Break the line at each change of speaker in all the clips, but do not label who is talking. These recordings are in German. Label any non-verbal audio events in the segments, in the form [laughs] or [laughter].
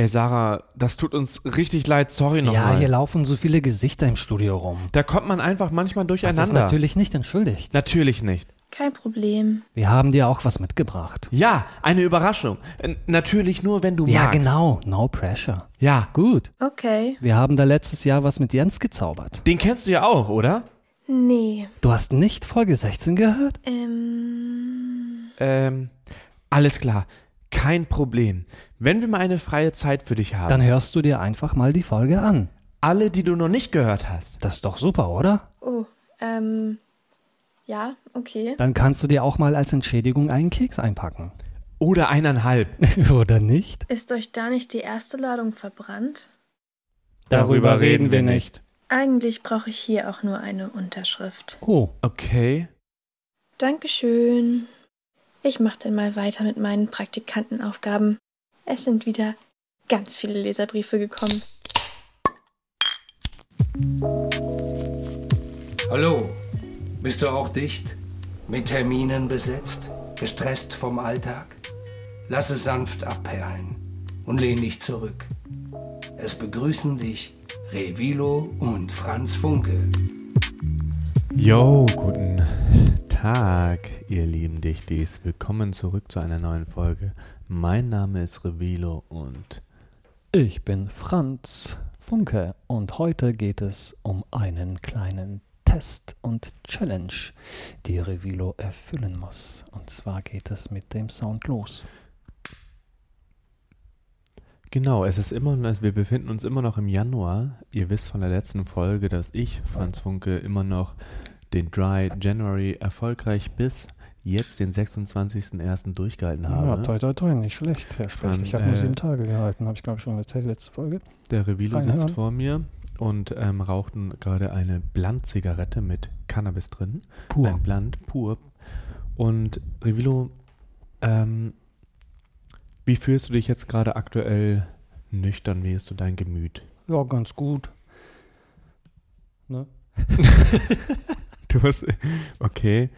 Ey, Sarah, das tut uns richtig leid. Sorry
Ja,
nochmal.
hier laufen so viele Gesichter im Studio rum.
da kommt man einfach manchmal
Das ist
durcheinander.
natürlich nicht entschuldigt.
Natürlich nicht.
Kein Problem.
Wir haben dir auch was mitgebracht.
Ja, eine Überraschung. Natürlich nur, wenn du
Ja,
magst.
genau. No pressure.
Ja,
Gut.
Okay.
Wir haben da letztes Jahr was mit Jens gezaubert.
den kennst du ja auch, oder?
Nee.
Du hast nicht Folge 16 gehört?
Ähm.
Ähm, alles klar. Kein Problem. Wenn wir mal eine freie Zeit für dich haben.
Dann hörst du dir einfach mal die Folge an.
alle, die du noch nicht gehört hast.
Das ist doch super, oder?
Oh, ähm. Ja, okay.
Dann kannst du dir auch mal als Entschädigung einen Keks einpacken.
Oder eineinhalb. [laughs]
oder nicht?
Ist euch da nicht die erste Ladung verbrannt?
Darüber reden wir nicht.
Eigentlich brauche ich hier auch nur eine Unterschrift.
Oh,
Okay.
Dankeschön. Ich mache dann mal weiter mit meinen Praktikantenaufgaben. Es sind wieder ganz viele Leserbriefe gekommen.
Hallo, bist du auch dicht? Mit Terminen besetzt? Gestresst vom Alltag? Lass es sanft abperlen und lehn dich zurück. Es begrüßen dich Revilo und Franz Funke.
Yo, guten Tag, ihr lieben Dichtis. Willkommen zurück zu einer neuen Folge. Mein Name ist Revilo und
ich bin Franz Funke und heute geht es um einen kleinen Test und Challenge, die Revilo erfüllen muss. Und zwar geht es mit dem Sound los.
genau, es ist immer, wir befinden uns immer noch im Januar. Ihr wisst von der letzten Folge, dass ich, Franz Funke, immer noch den Dry January erfolgreich bis jetzt den 26.01. durchgehalten
Ja,
habe.
toi, toi, toi, nicht schlecht, Herr Specht. Ich habe nur
äh,
sieben Tage gehalten, habe ich glaube ich schon erzählt, letzte Folge.
Der Revilo
Reinhören.
sitzt vor mir und ähm, raucht gerade eine Blunt-Zigarette mit Cannabis drin.
Pur.
Ein Blunt, pur. Und Revilo, ähm, wie fühlst du dich jetzt gerade aktuell nüchtern? Wie ist so dein Gemüt?
Ja, ganz gut. Ne? [laughs]
Du hast, okay.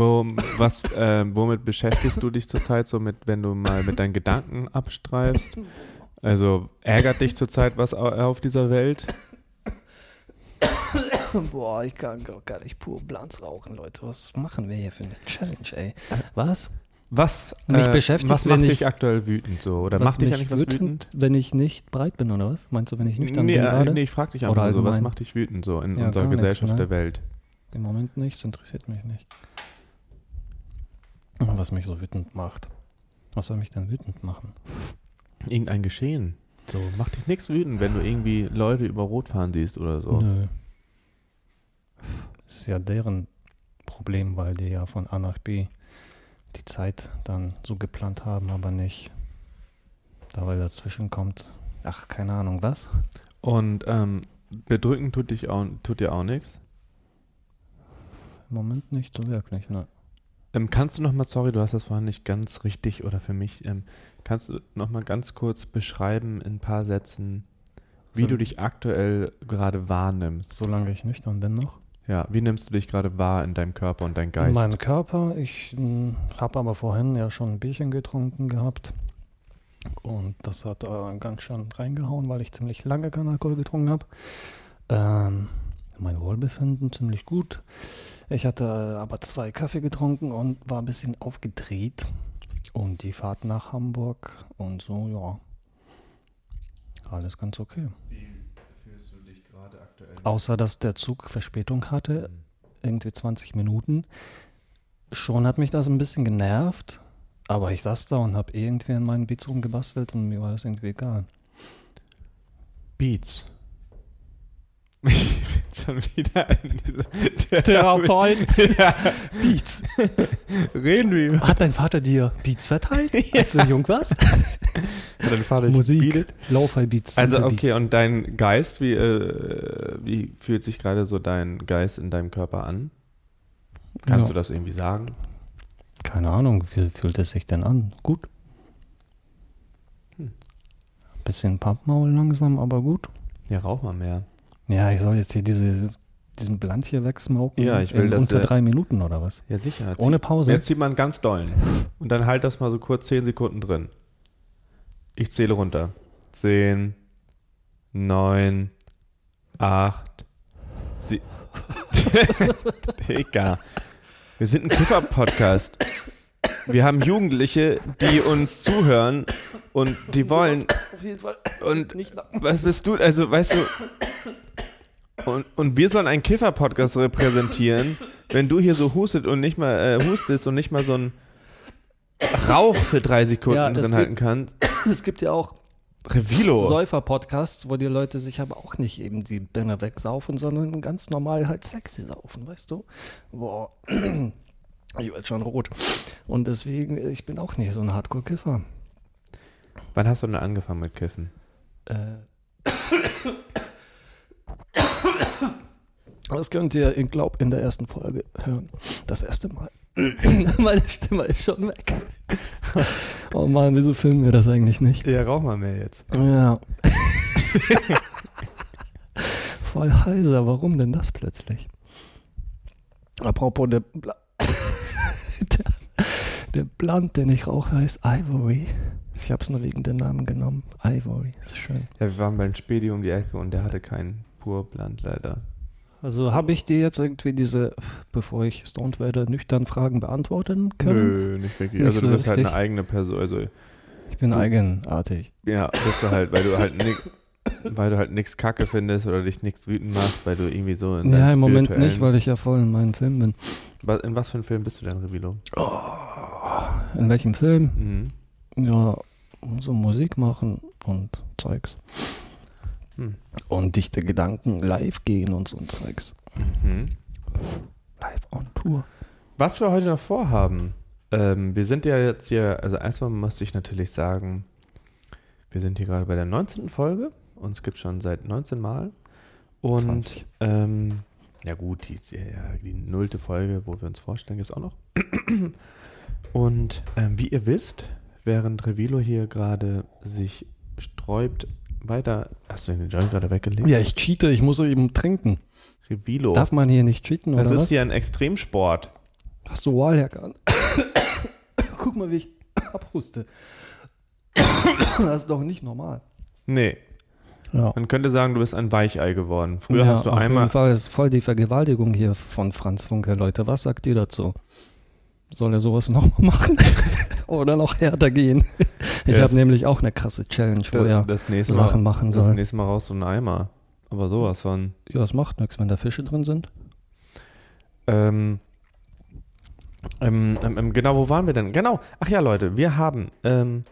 Wo, was, ähm, womit beschäftigst du dich zurzeit so mit, wenn du mal mit deinen Gedanken abstreifst? Also ärgert dich zurzeit was au- auf dieser Welt?
Boah, ich kann gar nicht pur Blans rauchen, Leute. Was machen wir hier für eine Challenge, ey? Was?
Was, äh,
Mich beschäftigt,
was macht
ich-
dich aktuell wütend so? Oder macht dich eigentlich was wütend?
Wenn ich nicht breit bin, oder was? Meinst du, wenn ich nüchtern
nee,
bin
äh,
gerade?
nee, ich frag dich einfach so, was macht dich wütend so in
Ja,
unserer
gar nichts,
Gesellschaft
ne?
der Welt?
Im Moment nichts, interessiert mich nicht. Was mich so wütend macht. Was soll mich denn wütend machen?
Irgendein Geschehen. So, macht dich nichts wütend, wenn du irgendwie Leute über Rot fahren siehst oder so.
Nö. Ist ja deren Problem, weil die ja von A nach B die Zeit dann so geplant haben, aber nicht da, weil dazwischen kommt. Ach, keine Ahnung, was?
Und ähm, bedrücken tut, dich auch, tut dir auch nichts.
Im Moment nicht so wirklich, ne?
Ähm, kannst du noch mal, sorry, du hast das vorhin nicht ganz richtig oder für mich, ähm, kannst du noch mal ganz kurz beschreiben in ein paar Sätzen, wie
So-
du dich aktuell gerade wahrnimmst?
Solange ich nüchtern bin noch.
Ja, wie nimmst du dich gerade wahr in deinem Körper und deinem
In
Geist?
meinem Körper. Ich habe aber vorhin ja schon ein Bierchen getrunken gehabt. Und das hat äh, ganz schön reingehauen, weil ich ziemlich lange keinen Alkohol getrunken habe. Ähm, mein Wohlbefinden ziemlich gut. Ich hatte aber zwei Kaffee getrunken und war ein bisschen aufgedreht. Und die Fahrt nach Hamburg und so, ja. Alles ganz okay.
Wie fühlst du dich gerade aktuell?
Außer, dass der Zug Verspätung hatte, irgendwie 20 Minuten. Schon hat mich das ein bisschen genervt, aber ich saß da und habe irgendwie an meinen Beats rumgebastelt und mir war das irgendwie egal.
Beats. Ich bin [laughs] schon wieder in dieser [laughs]
Therapeut. [laughs]
ja,
Beats.
reden wir.
Hat dein Vater dir Beats verteilt, als du jung warst?
Hat dein Vater
Musik,
beatet?
Lo-Fi Beats.
Also okay,
Beats.
und dein Geist, wie, äh, wie fühlt sich gerade so dein Geist in deinem Körper an? Kannst
Ja.
du das irgendwie sagen?
Keine Ahnung, wie fühlt es sich denn an? Gut.
Hm.
Bisschen Pappmaul langsam, aber gut.
Ja, rauch mal mehr.
Ja, ich soll jetzt hier diese, diesen Blunt hier wegsmoken.
Ja, ich will,
in
dass
unter
der-
drei Minuten oder was?
Ja, sicher.
Ohne Pause.
Jetzt zieht man ganz dollen. Und dann halt das mal so kurz 10 Sekunden drin. Ich zähle runter. 10, 9, 8, 7. Egal. Wir sind ein Kiffer-Podcast. Wir haben Jugendliche, die uns zuhören und die wollen.
Auf jeden Fall
Und was bist du? Also, weißt du. Und, und wir sollen einen Kiffer-Podcast repräsentieren, wenn du hier so hustet und nicht mal äh, hustest und nicht mal so einen Rauch für drei Sekunden
Ja,
drin halten kannst. [clears throat]
Es gibt ja auch
Revilo.
Säufer-Podcasts, wo die Leute sich aber auch nicht eben die Birne wegsaufen, sondern ganz normal halt sexy saufen, weißt du? Boah. [clears throat] Ich werde schon rot. Und deswegen, ich bin auch nicht so ein Hardcore-Kiffer.
Wann hast du denn angefangen mit Kiffen?
Äh. Das könnt ihr, ich glaube, in der ersten Folge hören. Das erste Mal. [clears throat] Meine Stimme ist schon weg. [laughs] Oh Mann, wieso filmen wir das eigentlich nicht?
Ja, rauch mal mehr jetzt.
Ja. [laughs] Voll heiser, warum denn das plötzlich? Apropos der, Bla [laughs] der, der Blunt, den ich rauche, heißt Ivory. Ich habe es nur wegen den Namen genommen. Ivory, ist schön.
Ja, wir waren beim Spedi um die Ecke und der hatte keinen Purbland leider.
Also habe ich dir jetzt irgendwie diese, bevor ich stoned werde, nüchtern Fragen beantworten können?
Nö, nicht wirklich.
Nicht
also du bist halt
richtig.
eine eigene Person. Also
Ich bin
Du-
eigenartig.
ja, bist du halt, weil du halt nix, weil du halt nix Kacke findest oder dich nichts wütend machst, weil du irgendwie so in
Ja, im Moment nicht, weil ich ja voll in meinem Film bin.
In was für einem Film bist du denn, Revilo?
In welchem Film?
Mhm.
Ja, so Musik machen und Zeugs.
Hm.
Und dichte Gedanken live gehen und so ein Zeugs.
Mhm.
Live on Tour.
Was wir heute noch vorhaben, ähm, wir sind ja jetzt hier, also erstmal muss ich natürlich sagen, wir sind hier gerade bei der 19. Folge. Uns gibt schon seit 19 Mal. Und
20.
ähm, ja gut, die, ja, die nullte Folge, wo wir uns vorstellen, gibt es auch noch. [clears throat] Und ähm, wie ihr wisst, während Revilo hier gerade sich sträubt, weiter. Hast du den Joint gerade weggelegt?
Ja, ich cheate, ich muss eben trinken.
Revilo.
Darf man hier nicht cheaten
das
oder
ist
was?
hier ein Extremsport.
Hast du Wallhack an? [coughs] Guck mal, wie ich [coughs] abhuste. [coughs] das ist doch nicht normal.
Nee,
Ja.
man könnte sagen, du bist ein Weichei geworden. Früher
ja,
hast du
auf
einmal.
jeden Fall ist voll die Vergewaltigung hier von Franz Funke, Leute. Was sagt ihr dazu? Soll er sowas [laughs] nochmal machen? [laughs] Oder noch härter gehen? [laughs] Ich
Ja,
habe
das-
nämlich auch eine krasse Challenge, wo er
das nächste
Sachen
Mal,
machen
Das
soll.
nächste Mal raus so einen Eimer. Aber sowas von.
Ja, es macht nichts, wenn da Fische drin sind.
Ähm, ähm, ähm, ähm, genau, wo waren wir denn? Genau. Ach ja, Leute, wir haben ähm,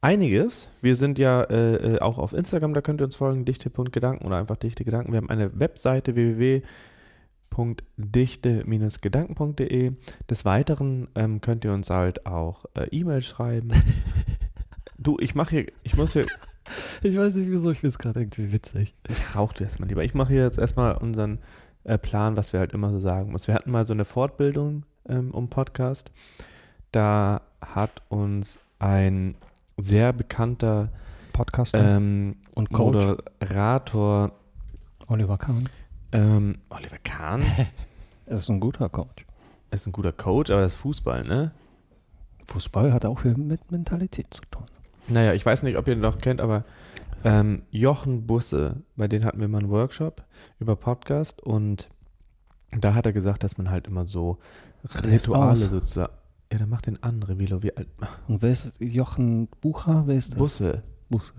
einiges. Wir sind ja äh, äh, auch auf Instagram, da könnt ihr uns folgen, dichte.gedanken oder einfach dichte Gedanken. Wir haben eine Webseite www.dichte-gedanken.de. Des Weiteren ähm, könnt ihr uns halt auch äh, E-Mail schreiben. [laughs] du, ich mache hier, ich muss hier, [laughs]
Ich weiß nicht wieso, ich finde es gerade irgendwie witzig.
ich rauch du erstmal lieber. Ich mache hier jetzt erstmal unseren äh, Plan, was wir halt immer so sagen müssen. Wir hatten mal so eine Fortbildung ähm, um Podcast. Da hat uns ein sehr bekannter
Podcaster
ähm,
und Coach
Moderator
Oliver Kahn.
Ähm, Oliver Kahn [laughs]
Er ist ein guter Coach.
ist ein guter Coach, aber das ist Fußball, ne?
Fußball hat auch viel mit Mentalität zu tun.
Naja, ich weiß nicht, ob ihr ihn noch kennt, aber ähm, Jochen Busse, bei denen hatten wir mal einen Workshop über Podcast und da hat er gesagt, dass man halt immer so Rituale sozusagen. Ja, dann macht den andere Vilo. Wie alt?
Und wer ist Jochen Bucher? Wer ist das?
Busse.
Busse.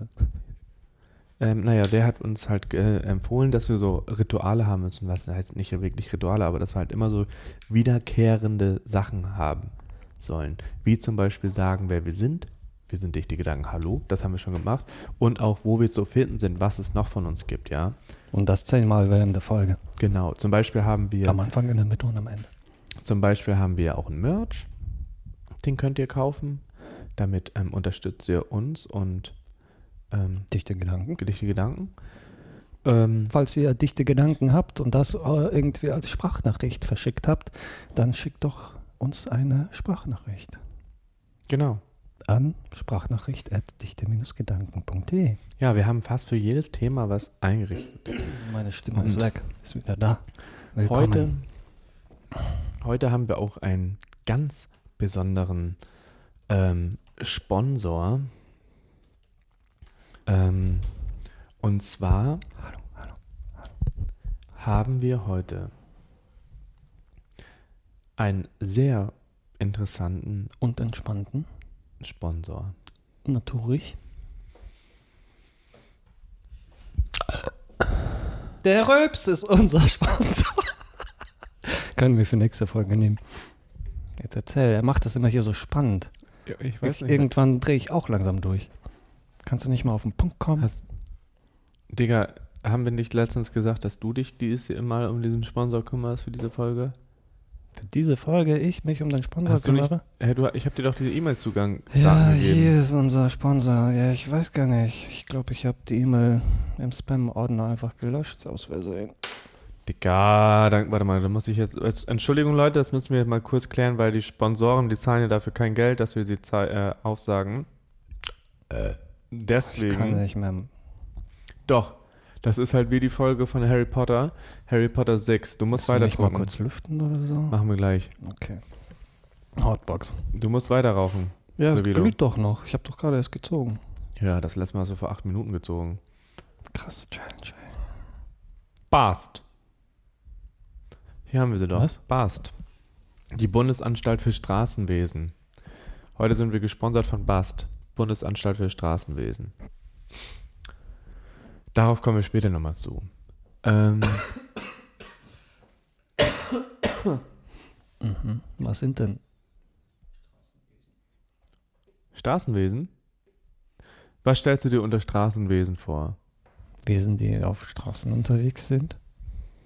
Ähm, naja, der hat uns halt äh, empfohlen, dass wir so Rituale haben müssen. Was heißt nicht wirklich Rituale, aber dass wir halt immer so wiederkehrende Sachen haben sollen. Wie zum Beispiel sagen, wer wir sind. Wir sind dichte Gedanken, hallo, das haben wir schon gemacht. Und auch, wo wir zu finden sind, was es noch von uns gibt, ja.
Und das zehnmal während der Folge.
Genau. Zum Beispiel haben wir,
Am Anfang, in der Mitte und am Ende.
zum Beispiel haben wir auch einen Merch. Den könnt ihr kaufen. Damit ähm, unterstützt ihr uns und ähm,
Dichte Gedanken.
dichte Gedanken. Ähm,
Falls ihr dichte Gedanken habt und das äh, irgendwie als Sprachnachricht verschickt habt, dann schickt doch uns eine Sprachnachricht
genau.
an sprachnachricht.dichte-gedanken.de.
Ja, wir haben fast für jedes Thema was eingerichtet.
Meine Stimme ist
Und
weg, ist wieder da. Willkommen.
Heute, heute haben wir auch einen ganz besonderen ähm, Sponsor. Ähm, und zwar
Hallo, hallo.
haben wir heute einen sehr interessanten
Und entspannten.
Sponsor.
Natürlich. Der Röps ist unser Sponsor. [laughs] Können wir für nächste Folge nehmen. Jetzt erzähl, er macht das immer hier so spannend.
Ja, ich
Ich, irgendwann drehe ich auch langsam durch. Kannst du nicht mal auf den Punkt kommen?
Hast- Digga, haben wir nicht letztens gesagt, dass du dich dieses Mal um diesen Sponsor kümmerst für diese Folge?
Für diese Folge ich mich um den Sponsor
Hast du nicht-
kümmere?
Hey, du, ich habe dir doch diese E-Mail-Zugang
Ja,
gegeben.
hier ist unser Sponsor. Ja, ich weiß gar nicht. Ich glaube, ich habe die E-Mail im Spam-Ordner einfach gelöscht, aus Versehen.
Digga, dann, warte mal, da muss ich jetzt. jetzt- Entschuldigung, Leute, das müssen wir jetzt mal kurz klären, weil die Sponsoren, die zahlen ja dafür kein Geld, dass wir sie äh, aufsagen.
Ich
Deswegen.
kann nicht mehr.
Doch. Das ist halt wie die Folge von Harry Potter. Harry Potter 6. Du musst weiter
nicht mal kurz lüften oder so?
Machen wir gleich.
Okay. Hotbox.
Du musst weiter rauchen.
Ja, es glüht doch noch. Ich habe doch gerade erst gezogen.
Ja, das letzte Mal hast du vor acht Minuten gezogen.
Krass, Challenge. ey.
Bast. Hier haben wir sie doch.
Was?
Bast. Die Bundesanstalt für Straßenwesen. Heute sind wir gesponsert von Bast. Bundesanstalt für Straßenwesen. Darauf kommen wir später nochmal zu. Ähm,
Mhm. [coughs] Was sind denn?
Straßenwesen? Was stellst du dir unter Straßenwesen vor?
Wesen, die auf Straßen unterwegs sind?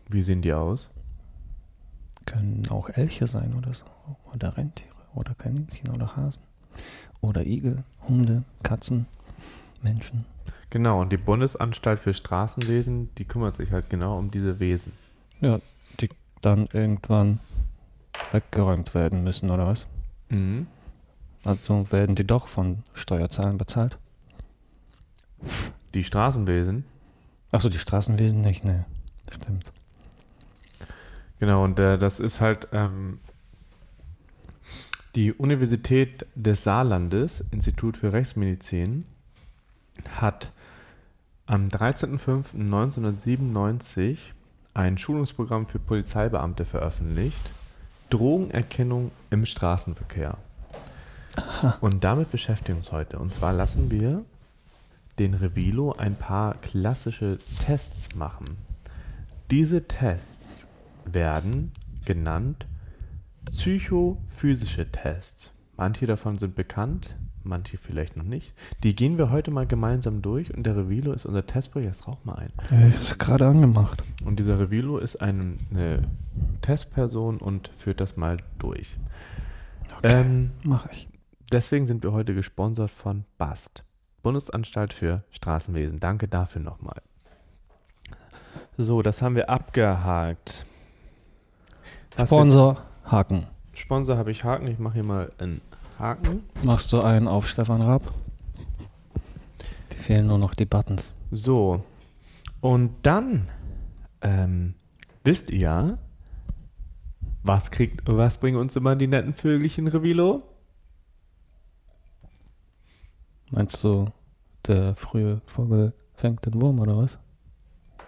Wie sehen die aus?
Können auch Elche sein oder so. Oder Rentiere. Oder Kaninchen oder Hasen. Oder Igel, Hunde, Katzen, Menschen.
Genau, und die Bundesanstalt für Straßenwesen, die kümmert sich halt genau um diese Wesen.
Ja, die dann irgendwann weggeräumt werden müssen, oder was?
Mhm.
Also werden die doch von Steuerzahlern bezahlt.
Die Straßenwesen,
Achso, die Straßenwesen nicht, ne. Stimmt.
Genau, und äh, das ist halt ähm, die Universität des Saarlandes, Institut für Rechtsmedizin, hat am 13.05.1997 ein Schulungsprogramm für Polizeibeamte veröffentlicht. Drogenerkennung im Straßenverkehr. Und damit beschäftigen wir uns heute. Und zwar lassen wir den Revilo ein paar klassische Tests machen. Diese Tests werden genannt psychophysische Tests. Manche davon sind bekannt, manche vielleicht noch nicht. Die gehen wir heute mal gemeinsam durch und der Revilo ist unser Testprojekt. Jetzt rauch mal ein.
Ja, ist gerade angemacht.
Und dieser Revilo ist ein, eine Testperson und führt das mal durch. Ähm,
Mach ich.
deswegen sind wir heute gesponsert von BAST, Bundesanstalt für Straßenwesen. Danke dafür nochmal. So, das haben wir abgehakt. Was
Sponsor, Haken.
Sponsor habe ich Haken. Ich mache hier mal einen Haken.
Machst du einen auf Stefan Raab? Die fehlen nur noch die Buttons.
So. Und dann ähm, wisst ihr, was kriegt, was bringen uns immer die netten Vögelchen, Revilo?
Meinst du, der frühe Vogel fängt den Wurm oder was?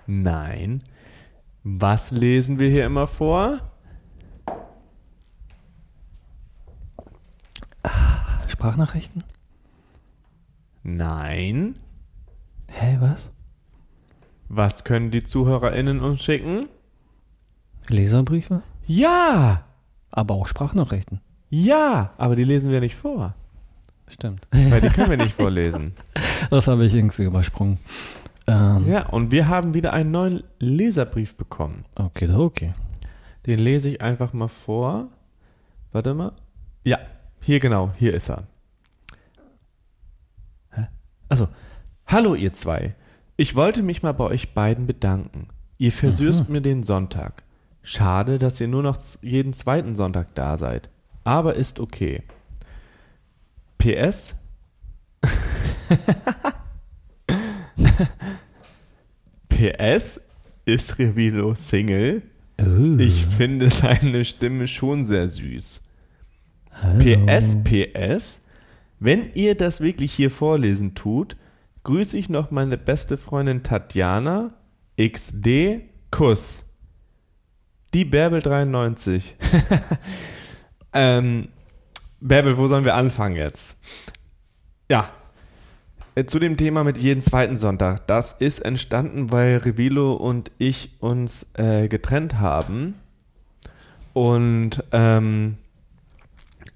Nein. Was lesen wir hier immer vor?
Sprachnachrichten?
Nein.
Hä, was?
Was können die ZuhörerInnen uns schicken?
Leserbriefe?
Ja!
Aber auch Sprachnachrichten.
Ja! Aber die lesen wir nicht vor.
Stimmt.
Weil die können wir nicht [laughs] vorlesen.
Das habe ich irgendwie übersprungen. Ähm,
Ja, und wir haben wieder einen neuen Leserbrief bekommen.
Okay, okay.
Den lese ich einfach mal vor. Warte mal. Ja, hier genau, hier ist er. Hä? Also, hallo ihr zwei. Ich wollte mich mal bei euch beiden bedanken. Ihr versüßt mir den Sonntag. Schade, dass ihr nur noch jeden zweiten Sonntag da seid. Aber ist okay. PS. [laughs] PS ist Revilo Single.
Uh,
Ich finde seine Stimme schon sehr süß.
Hallo.
PS, PS, wenn ihr das wirklich hier vorlesen tut, grüße ich noch meine beste Freundin Tatjana. XD Kuss. Die Bärbel 93. [laughs] ähm, Bärbel, wo sollen wir anfangen jetzt? Ja. Äh, Zu dem Thema mit jeden zweiten Sonntag. Das ist entstanden, weil Revilo und ich uns äh, getrennt haben. Und ähm,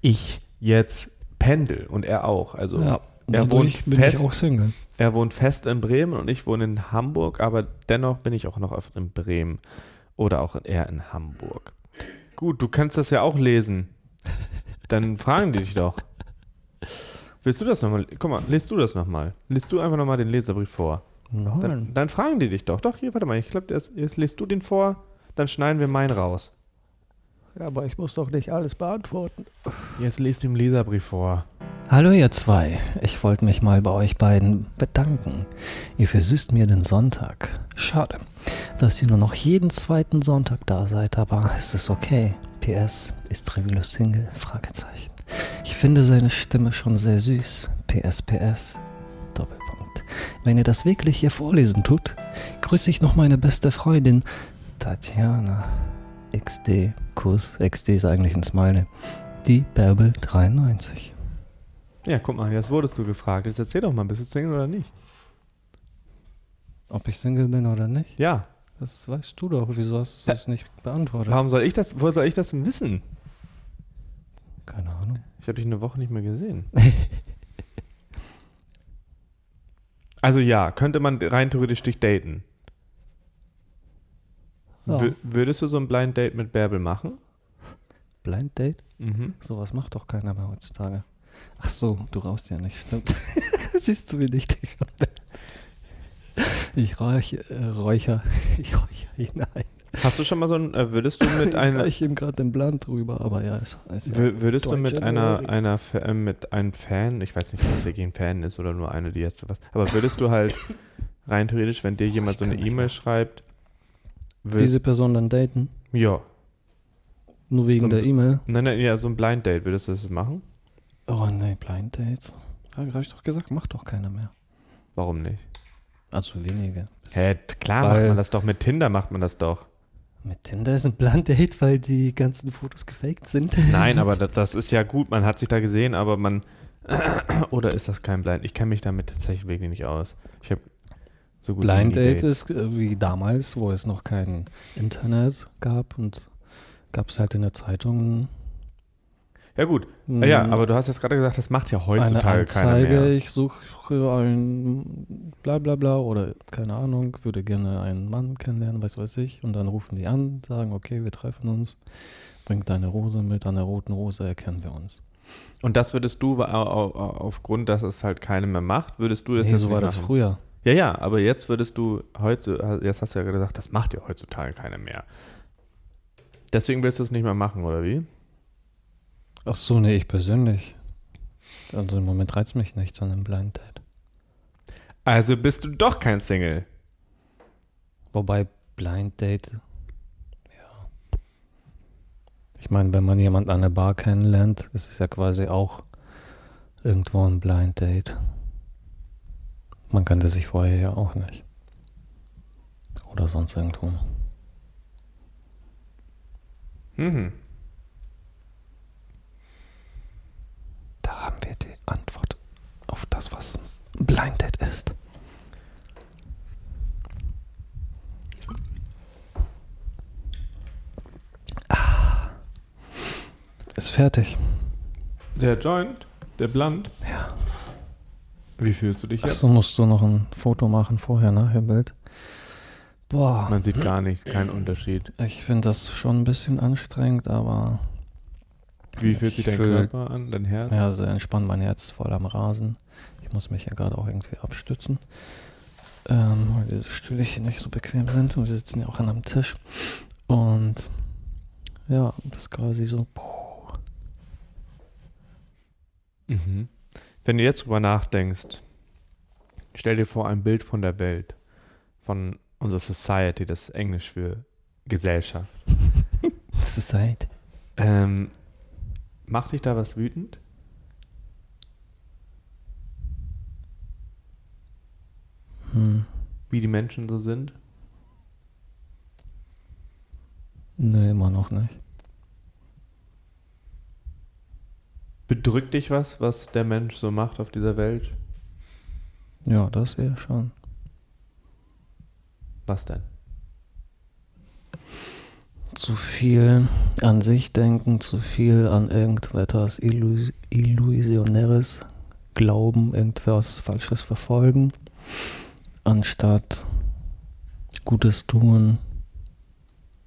ich jetzt pendel und er auch. Also
Ja,
er wohnt fest er wohnt fest in Bremen und ich wohne in Hamburg, aber dennoch bin ich auch noch oft in Bremen oder auch eher in Hamburg. Gut, du kannst das ja auch lesen. Dann fragen die dich doch. Willst du das nochmal? Guck mal, lest du das nochmal. Liest du einfach nochmal den Leserbrief vor. Dann,
Nein.
dann fragen die dich doch. Doch, hier, warte mal, ich glaube, jetzt lest du den vor, dann schneiden wir meinen raus.
Ja, aber ich muss doch nicht alles beantworten.
Jetzt lest den Leserbrief vor.
Hallo ihr zwei, ich wollte mich mal bei euch beiden bedanken. Ihr versüßt mir den Sonntag. Schade, dass ihr nur noch jeden zweiten Sonntag da seid, aber es ist okay. PS, ist Trevilo Single? Fragezeichen. Ich finde seine Stimme schon sehr süß. PS, PS. Doppelpunkt. Wenn ihr das wirklich hier vorlesen tut, grüße ich noch meine beste Freundin Tatjana. XD, Kuss. XD ist eigentlich ein Smiley. Die Bärbel 93.
Ja, guck mal, jetzt wurdest du gefragt. Jetzt erzähl doch mal, bist du Single oder nicht?
Ob ich Single bin oder nicht?
Ja.
Das weißt du doch. Wieso hast du das nicht beantwortet?
Warum soll ich das, wo soll ich das denn wissen?
Keine Ahnung.
Ich habe dich eine Woche nicht mehr gesehen. [laughs] also ja, könnte man rein theoretisch dich daten.
Ja.
Wür- Würdest du so ein Blind Date mit Bärbel machen?
Blind Date?
Mhm.
Sowas macht doch keiner mehr heutzutage. Ach so, du rauchst ja nicht, stimmt. [laughs] Siehst du, wie dicht ich. Ich räuche, äh, räucher, [laughs] ich räucher hinein.
Hast du schon mal so ein, äh, würdest du mit [laughs]
ich
einer,
reiche ihm gerade den Blunt drüber, aber ja, ist, ist ja
wür- würdest du mit einer, einer, äh, mit einem Fan, ich weiß nicht, was wirklich ein Fan ist oder nur eine, die jetzt was, aber würdest du halt rein theoretisch, wenn dir jemand
ich
so eine
nicht
E-Mail
mehr.
Schreibt,
diese Person dann daten,
ja,
nur wegen
So ein
der E-Mail.
nein, nein, ja, so ein Blind Date, würdest du das machen?
Oh nee, Blind Dates. Habe hab ich doch gesagt, macht doch keiner mehr.
Warum nicht?
Also wenige.
Hä, klar
Weil-
macht man das doch, mit Tinder macht man das doch.
Mit Tinder ist ein Blind Date, weil die ganzen Fotos gefaked sind.
Nein, aber [laughs] das, das ist ja gut, man hat sich da gesehen, aber man. [clears throat] Oder ist das kein Blind? Ich kenne mich damit tatsächlich wirklich nicht aus. Ich habe so
Blind Date
Dates.
ist äh, wie damals, wo es noch kein Internet gab und gab es halt in der Zeitung
Ja, gut.
mh,
Ja, aber du hast jetzt gerade gesagt, das macht ja
eine
heutzutage keiner
Anzeige,
mehr.
ich suche einen bla bla bla oder keine Ahnung, würde gerne einen Mann kennenlernen, weiß weiß ich. Und dann rufen die an, sagen, okay, wir treffen uns, bring deine Rose mit, an der roten Rose erkennen wir uns.
Und das würdest du au- au- au- aufgrund, dass es halt keine mehr macht, würdest du das
Nee,
jetzt
so war das
machen?
früher.
Ja, ja, aber jetzt würdest du heute, jetzt hast du ja gesagt, das macht ja heutzutage keiner mehr. Deswegen willst du es nicht mehr machen, oder wie?
Ach so, nee, ich persönlich. Also im Moment reizt mich nicht einem Blind Date.
Also bist du doch kein Single.
Wobei Blind Date, ja. Ich meine, wenn man jemanden an der Bar kennenlernt, ist es ja quasi auch irgendwo ein Blind Date. Man kannte sich vorher ja auch nicht. Oder sonst irgendwo.
Mhm.
Da haben wir die Antwort auf das, was Blind Date ist. Ah. Ist fertig.
Der Joint, der Blunt.
Ja.
Wie fühlst du dich jetzt?
Achso, musst du noch ein Foto machen, vorher, nachher Bild. Boah,
Man sieht gar nichts, keinen Unterschied.
ich finde das schon ein bisschen anstrengend, aber
Wie fühlt sich
Ich
dein
fühl-
Körper an, dein Herz?
ja, sehr entspannt. Mein Herz ist voll am Rasen. Ich muss mich ja gerade auch irgendwie abstützen, ähm, weil diese Stühle hier nicht so bequem sind und wir sitzen ja auch an einem Tisch. Und ja, das ist quasi so. Puh.
Mhm. Wenn du jetzt drüber nachdenkst, stell dir vor ein Bild von der Welt, von unserer Society, das ist Englisch für Gesellschaft. [laughs]
Zeit.
Ähm, macht dich da was wütend?
Hm.
Wie die Menschen so sind?
Nee, immer noch nicht.
Bedrückt dich was, was der Mensch so macht auf dieser Welt?
Ja, das eher schon.
Was denn?
Zu viel an sich denken, zu viel an irgendetwas Illus Illusionäres glauben, irgendwas Falsches verfolgen, anstatt Gutes tun,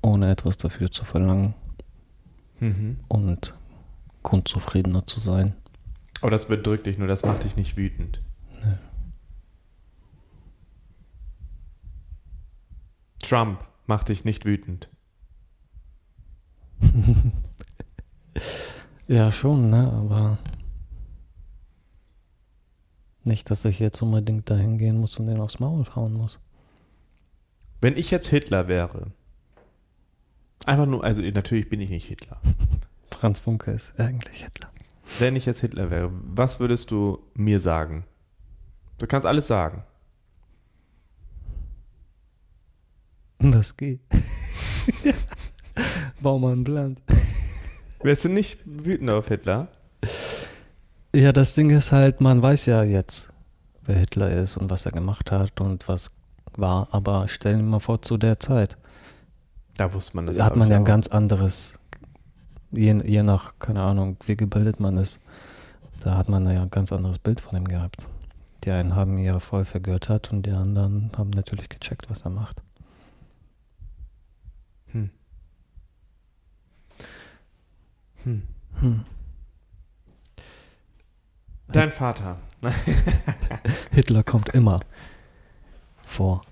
ohne etwas dafür zu verlangen
Mhm.
und grundzufriedener zu sein.
Aber das bedrückt dich nur, das macht dich nicht wütend.
Nee.
Trump macht dich nicht wütend. [laughs]
Ja, schon, ne? Aber nicht, dass ich jetzt unbedingt dahin gehen muss und den aufs Maul hauen muss.
Wenn ich jetzt Hitler wäre, einfach nur, also natürlich bin ich nicht Hitler. [laughs]
Franz Funke ist eigentlich Hitler.
Wenn ich jetzt Hitler wäre, was würdest du mir sagen? Du kannst alles sagen.
Das geht. [laughs] Bau mal ein Land.
Wärst du nicht wütend auf Hitler?
Ja, das Ding ist halt, man weiß ja jetzt, wer Hitler ist und was er gemacht hat und was war. Aber stell dir mal vor, zu der Zeit
Da wusste man das.
da hat man ja ein ganz anderes, je, je nach, keine Ahnung, wie gebildet man ist, da hat man ja ein ganz anderes Bild von ihm gehabt. Die einen haben ihn ja voll vergöttert und die anderen haben natürlich gecheckt, was er macht.
Hm. Hm.
Hm.
Dein Vater. [laughs]
Hitler kommt immer vor,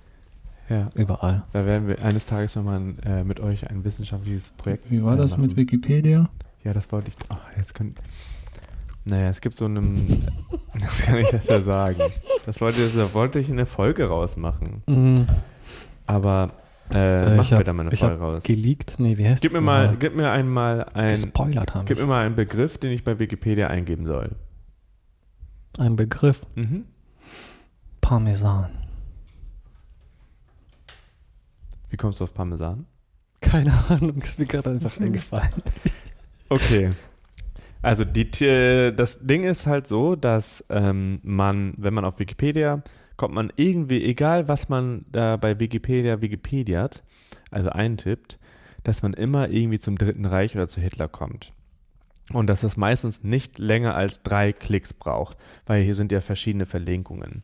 Ja,
überall.
da werden wir eines Tages nochmal äh, mit euch ein wissenschaftliches Projekt.
Wie war
äh,
das
machen.
mit Wikipedia?
Ja, das wollte ich. Ach, jetzt könnt. Naja, es gibt so einen. [laughs] Das kann ich das ja sagen. Das wollte, da wollte ich eine Folge rausmachen.
Mhm.
Aber äh,
Äh,
machen
ich
wir
hab-
da mal eine
ich
Folge
hab
raus.
Geleakt? Nee, wie heißt
Gib
das
mir mal, gib mir einmal ein,
Gespoilert haben.
gib mir mal einen Begriff, den ich bei Wikipedia eingeben soll.
Ein Begriff.
Mhm.
Parmesan.
Wie kommst du auf Parmesan?
Keine Ahnung, ist mir gerade einfach [laughs] eingefallen.
Okay. Also die, T- das Ding ist halt so, dass ähm, man, wenn man auf Wikipedia kommt man irgendwie, egal was man da bei Wikipedia Wikipediat, also eintippt, dass man immer irgendwie zum Dritten Reich oder zu Hitler kommt. Und dass das meistens nicht länger als drei Klicks braucht, weil hier sind ja verschiedene Verlinkungen.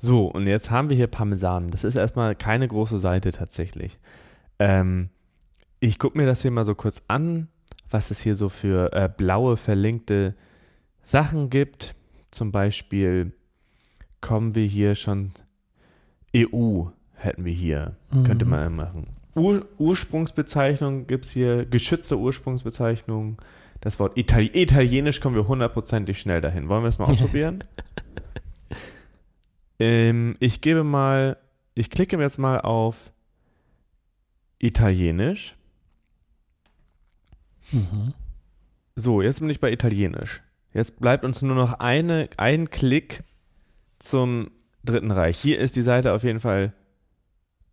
So, und jetzt haben wir hier Parmesan. Das ist erstmal keine große Seite tatsächlich. Ähm, ich gucke mir das hier mal so kurz an, was es hier so für äh, blaue verlinkte Sachen gibt. Zum Beispiel kommen wir hier schon EU hätten wir hier. Könnte
Mhm.
man machen. Ur Ursprungsbezeichnung gibt es hier, geschützte Ursprungsbezeichnung. Das Wort Itali Italienisch kommen wir hundertprozentig schnell dahin. Wollen wir das mal [laughs] ausprobieren? Ähm, ich gebe mal, ich klicke jetzt mal auf Italienisch.
Mhm.
So, jetzt bin ich bei Italienisch. Jetzt bleibt uns nur noch eine, ein Klick zum Dritten Reich. Hier ist die Seite auf jeden Fall.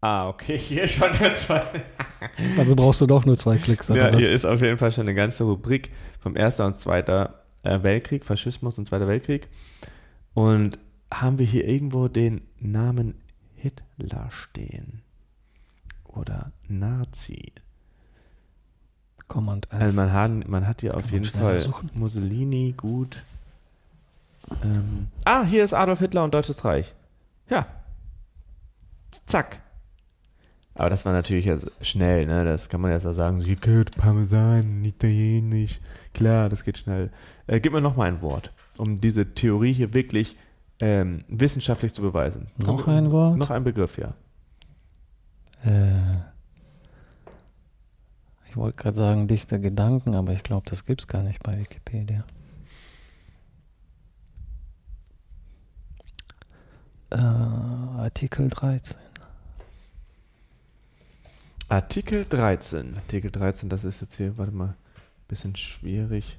Ah, okay, hier ist schon der zweite. [laughs]
Also brauchst du doch nur zwei Klicks.
Ja, hier ist auf jeden Fall schon eine ganze Rubrik vom Erster und Zweiter äh, Weltkrieg, Faschismus und Zweiter Weltkrieg. Und haben wir hier irgendwo den Namen Hitler stehen? Oder Nazi?
Command F.
Also man hat, man hat hier auf jeden Fall
suchen?
Mussolini, gut. Ähm, ah, hier ist Adolf Hitler und Deutsches Reich. Ja. Zack. Aber das war natürlich jetzt schnell, ne? Das kann man jetzt auch sagen. So, gut, Parmesan, Italienisch. Klar, das geht schnell. Äh, gib mir noch mal ein Wort, um diese Theorie hier wirklich ähm, wissenschaftlich zu beweisen.
Noch ein Wort?
Noch ein Begriff, ja.
Äh, ich wollte gerade sagen, dichte Gedanken, aber ich glaube, das gibt's gar nicht bei Wikipedia. Äh, Artikel 13.
Artikel 13. Artikel 13, das ist jetzt hier, warte mal, bisschen schwierig.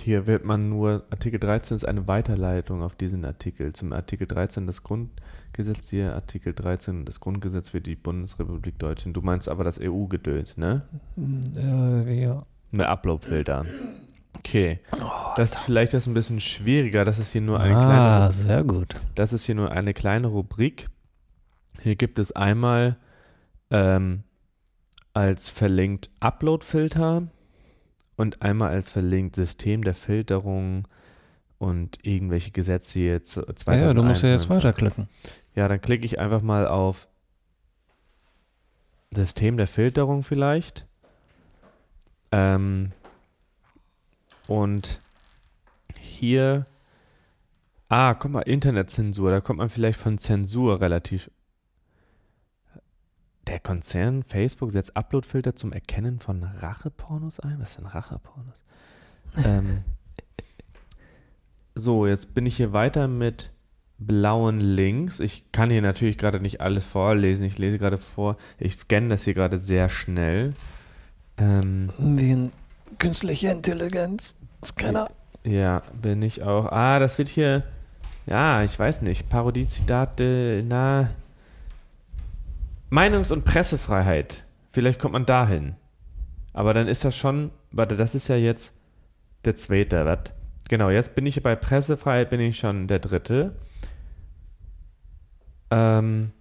Hier wird man nur, Artikel 13 ist eine Weiterleitung auf diesen Artikel. Zum Artikel 13 des Grundgesetzes hier, Artikel 13 des Grundgesetzes für die Bundesrepublik Deutschland. Du meinst aber das EU-Gedöns, ne?
Äh, ja.
Eine Upload-Filter. Okay. das ist vielleicht das ein bisschen schwieriger. Das ist hier nur eine
ah,
kleine
sehr gut.
Das ist hier nur eine kleine Rubrik. Hier gibt es einmal ähm, als verlinkt Upload-Filter und einmal als verlinkt System der Filterung und irgendwelche Gesetze jetzt. 2021.
Ja, du musst ja jetzt weiterklicken.
Ja, dann klicke ich einfach mal auf System der Filterung vielleicht. Ähm, und hier, ah, guck mal, Internetzensur, da kommt man vielleicht von Zensur relativ. Der Konzern Facebook setzt Uploadfilter zum Erkennen von Rachepornos ein. Was sind Rachepornos? [laughs] ähm, so, jetzt bin ich hier weiter mit blauen Links. Ich kann hier natürlich gerade nicht alles vorlesen. Ich lese gerade vor. Ich scanne das hier gerade sehr schnell. Ähm,
Wie ein künstliche Intelligenz. Scanner.
Ja, bin ich auch. Ah, das wird hier. Ja, ich weiß nicht. Parodiezitate, na. Meinungs- und Pressefreiheit. Vielleicht kommt man dahin. Aber dann ist das schon. Warte, das ist ja jetzt der zweite, was? Genau, jetzt bin ich bei Pressefreiheit, bin ich schon der dritte. Ähm,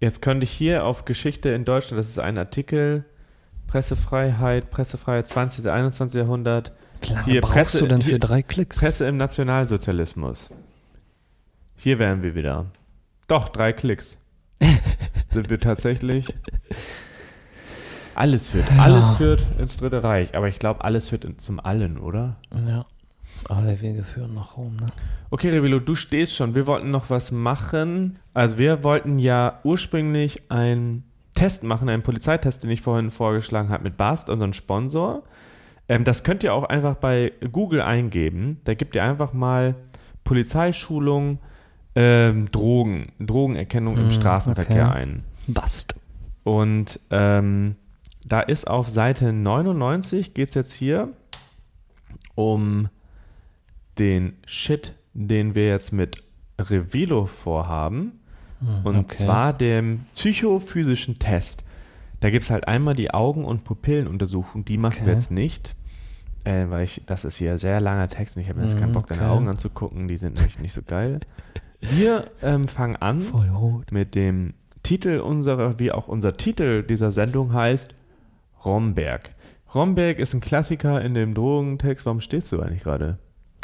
jetzt könnte ich hier auf Geschichte in Deutschland, das ist ein Artikel, Pressefreiheit, Pressefreiheit 20. 21. Jahrhundert.
Wie lange
Hier,
brauchst
Presse-
du denn für
hier-
drei Klicks?
Presse im Nationalsozialismus. Hier wären wir wieder. Doch, drei Klicks. [laughs] Sind wir tatsächlich. Alles führt.
Ja.
Alles führt ins Dritte Reich. Aber ich glaube, alles führt in, zum Allen, oder?
Ja. Alle Wege führen nach Rom, ne?
Okay, Revilo, du stehst schon. Wir wollten noch was machen. Also wir wollten ja ursprünglich einen Test machen, einen Polizeitest, den ich vorhin vorgeschlagen habe mit Bast, unserem Sponsor. Ähm, das könnt ihr auch einfach bei Google eingeben. Da gebt ihr einfach mal Polizeischulung, ähm, Drogen, Drogenerkennung im
Hm,
Straßenverkehr
okay.
ein.
Bast.
Und ähm, da ist auf Seite 99 geht es jetzt hier um den Shit, den wir jetzt mit Revilo vorhaben. Und
Hm, okay.
zwar dem psychophysischen Test. Da gibt es halt einmal die Augen- und Pupillenuntersuchung. Die machen wir
Okay.
jetzt nicht. Äh, weil ich, das ist hier sehr langer Text und ich habe jetzt
Mhm,
keinen Bock, deine
okay.
Augen anzugucken. Die sind nämlich nicht so geil. [laughs] Wir ähm, fangen an mit dem Titel unserer, wie auch unser Titel dieser Sendung heißt, Romberg. Romberg ist ein Klassiker in dem Drogentext. Warum stehst du eigentlich gerade?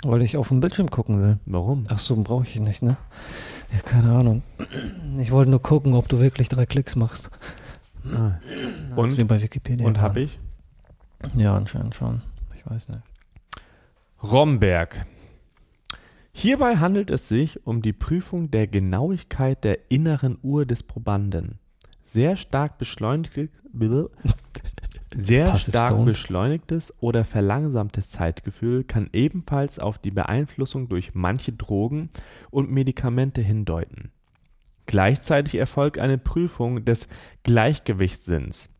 Weil ich auf dem Bildschirm gucken will.
Warum?
Ach so, brauche ich nicht, ne? Ja, keine Ahnung. Ich wollte nur gucken, ob du wirklich drei Klicks machst.
Ah.
Ist wie
Und,
bei Wikipedia.
und habe ich?
Ja, anscheinend schon. Ich weiß nicht.
Romberg. Hierbei handelt es sich um die Prüfung der Genauigkeit der inneren Uhr des Probanden. Sehr stark beschleunigt, sehr stark beschleunigtes oder verlangsamtes Zeitgefühl kann ebenfalls auf die Beeinflussung durch manche Drogen und Medikamente hindeuten. Gleichzeitig erfolgt eine Prüfung des Gleichgewichtssinns.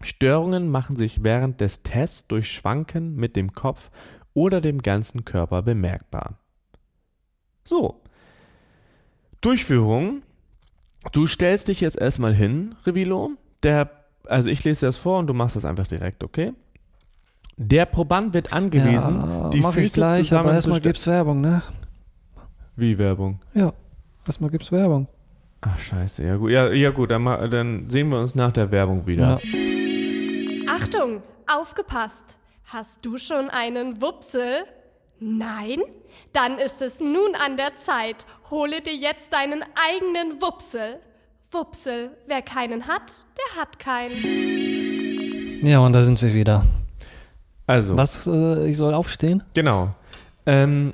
Störungen machen sich während des Tests durch Schwanken mit dem Kopf oder dem ganzen Körper bemerkbar. So. Durchführung. Du stellst dich jetzt erstmal hin, Revilo. Der, also ich lese das vor und du machst das einfach direkt, okay? Der Proband wird angewiesen,
ja,
die
mach
Füße
ich gleich, aber erstmal gibt's Werbung, ne?
Wie Werbung?
Ja, erstmal gibt's Werbung.
Ach, scheiße. Ja, gut, ja, ja, gut dann, dann sehen wir uns nach der Werbung wieder.
Ja.
Achtung, aufgepasst. Hast du schon einen Wupsel? Nein? Dann ist es nun an der Zeit. Hole dir jetzt deinen eigenen Wupsel. Wupsel, wer keinen hat, der hat keinen.
Ja, und da sind wir wieder.
Also,
Was, äh, ich soll aufstehen?
genau. Ähm,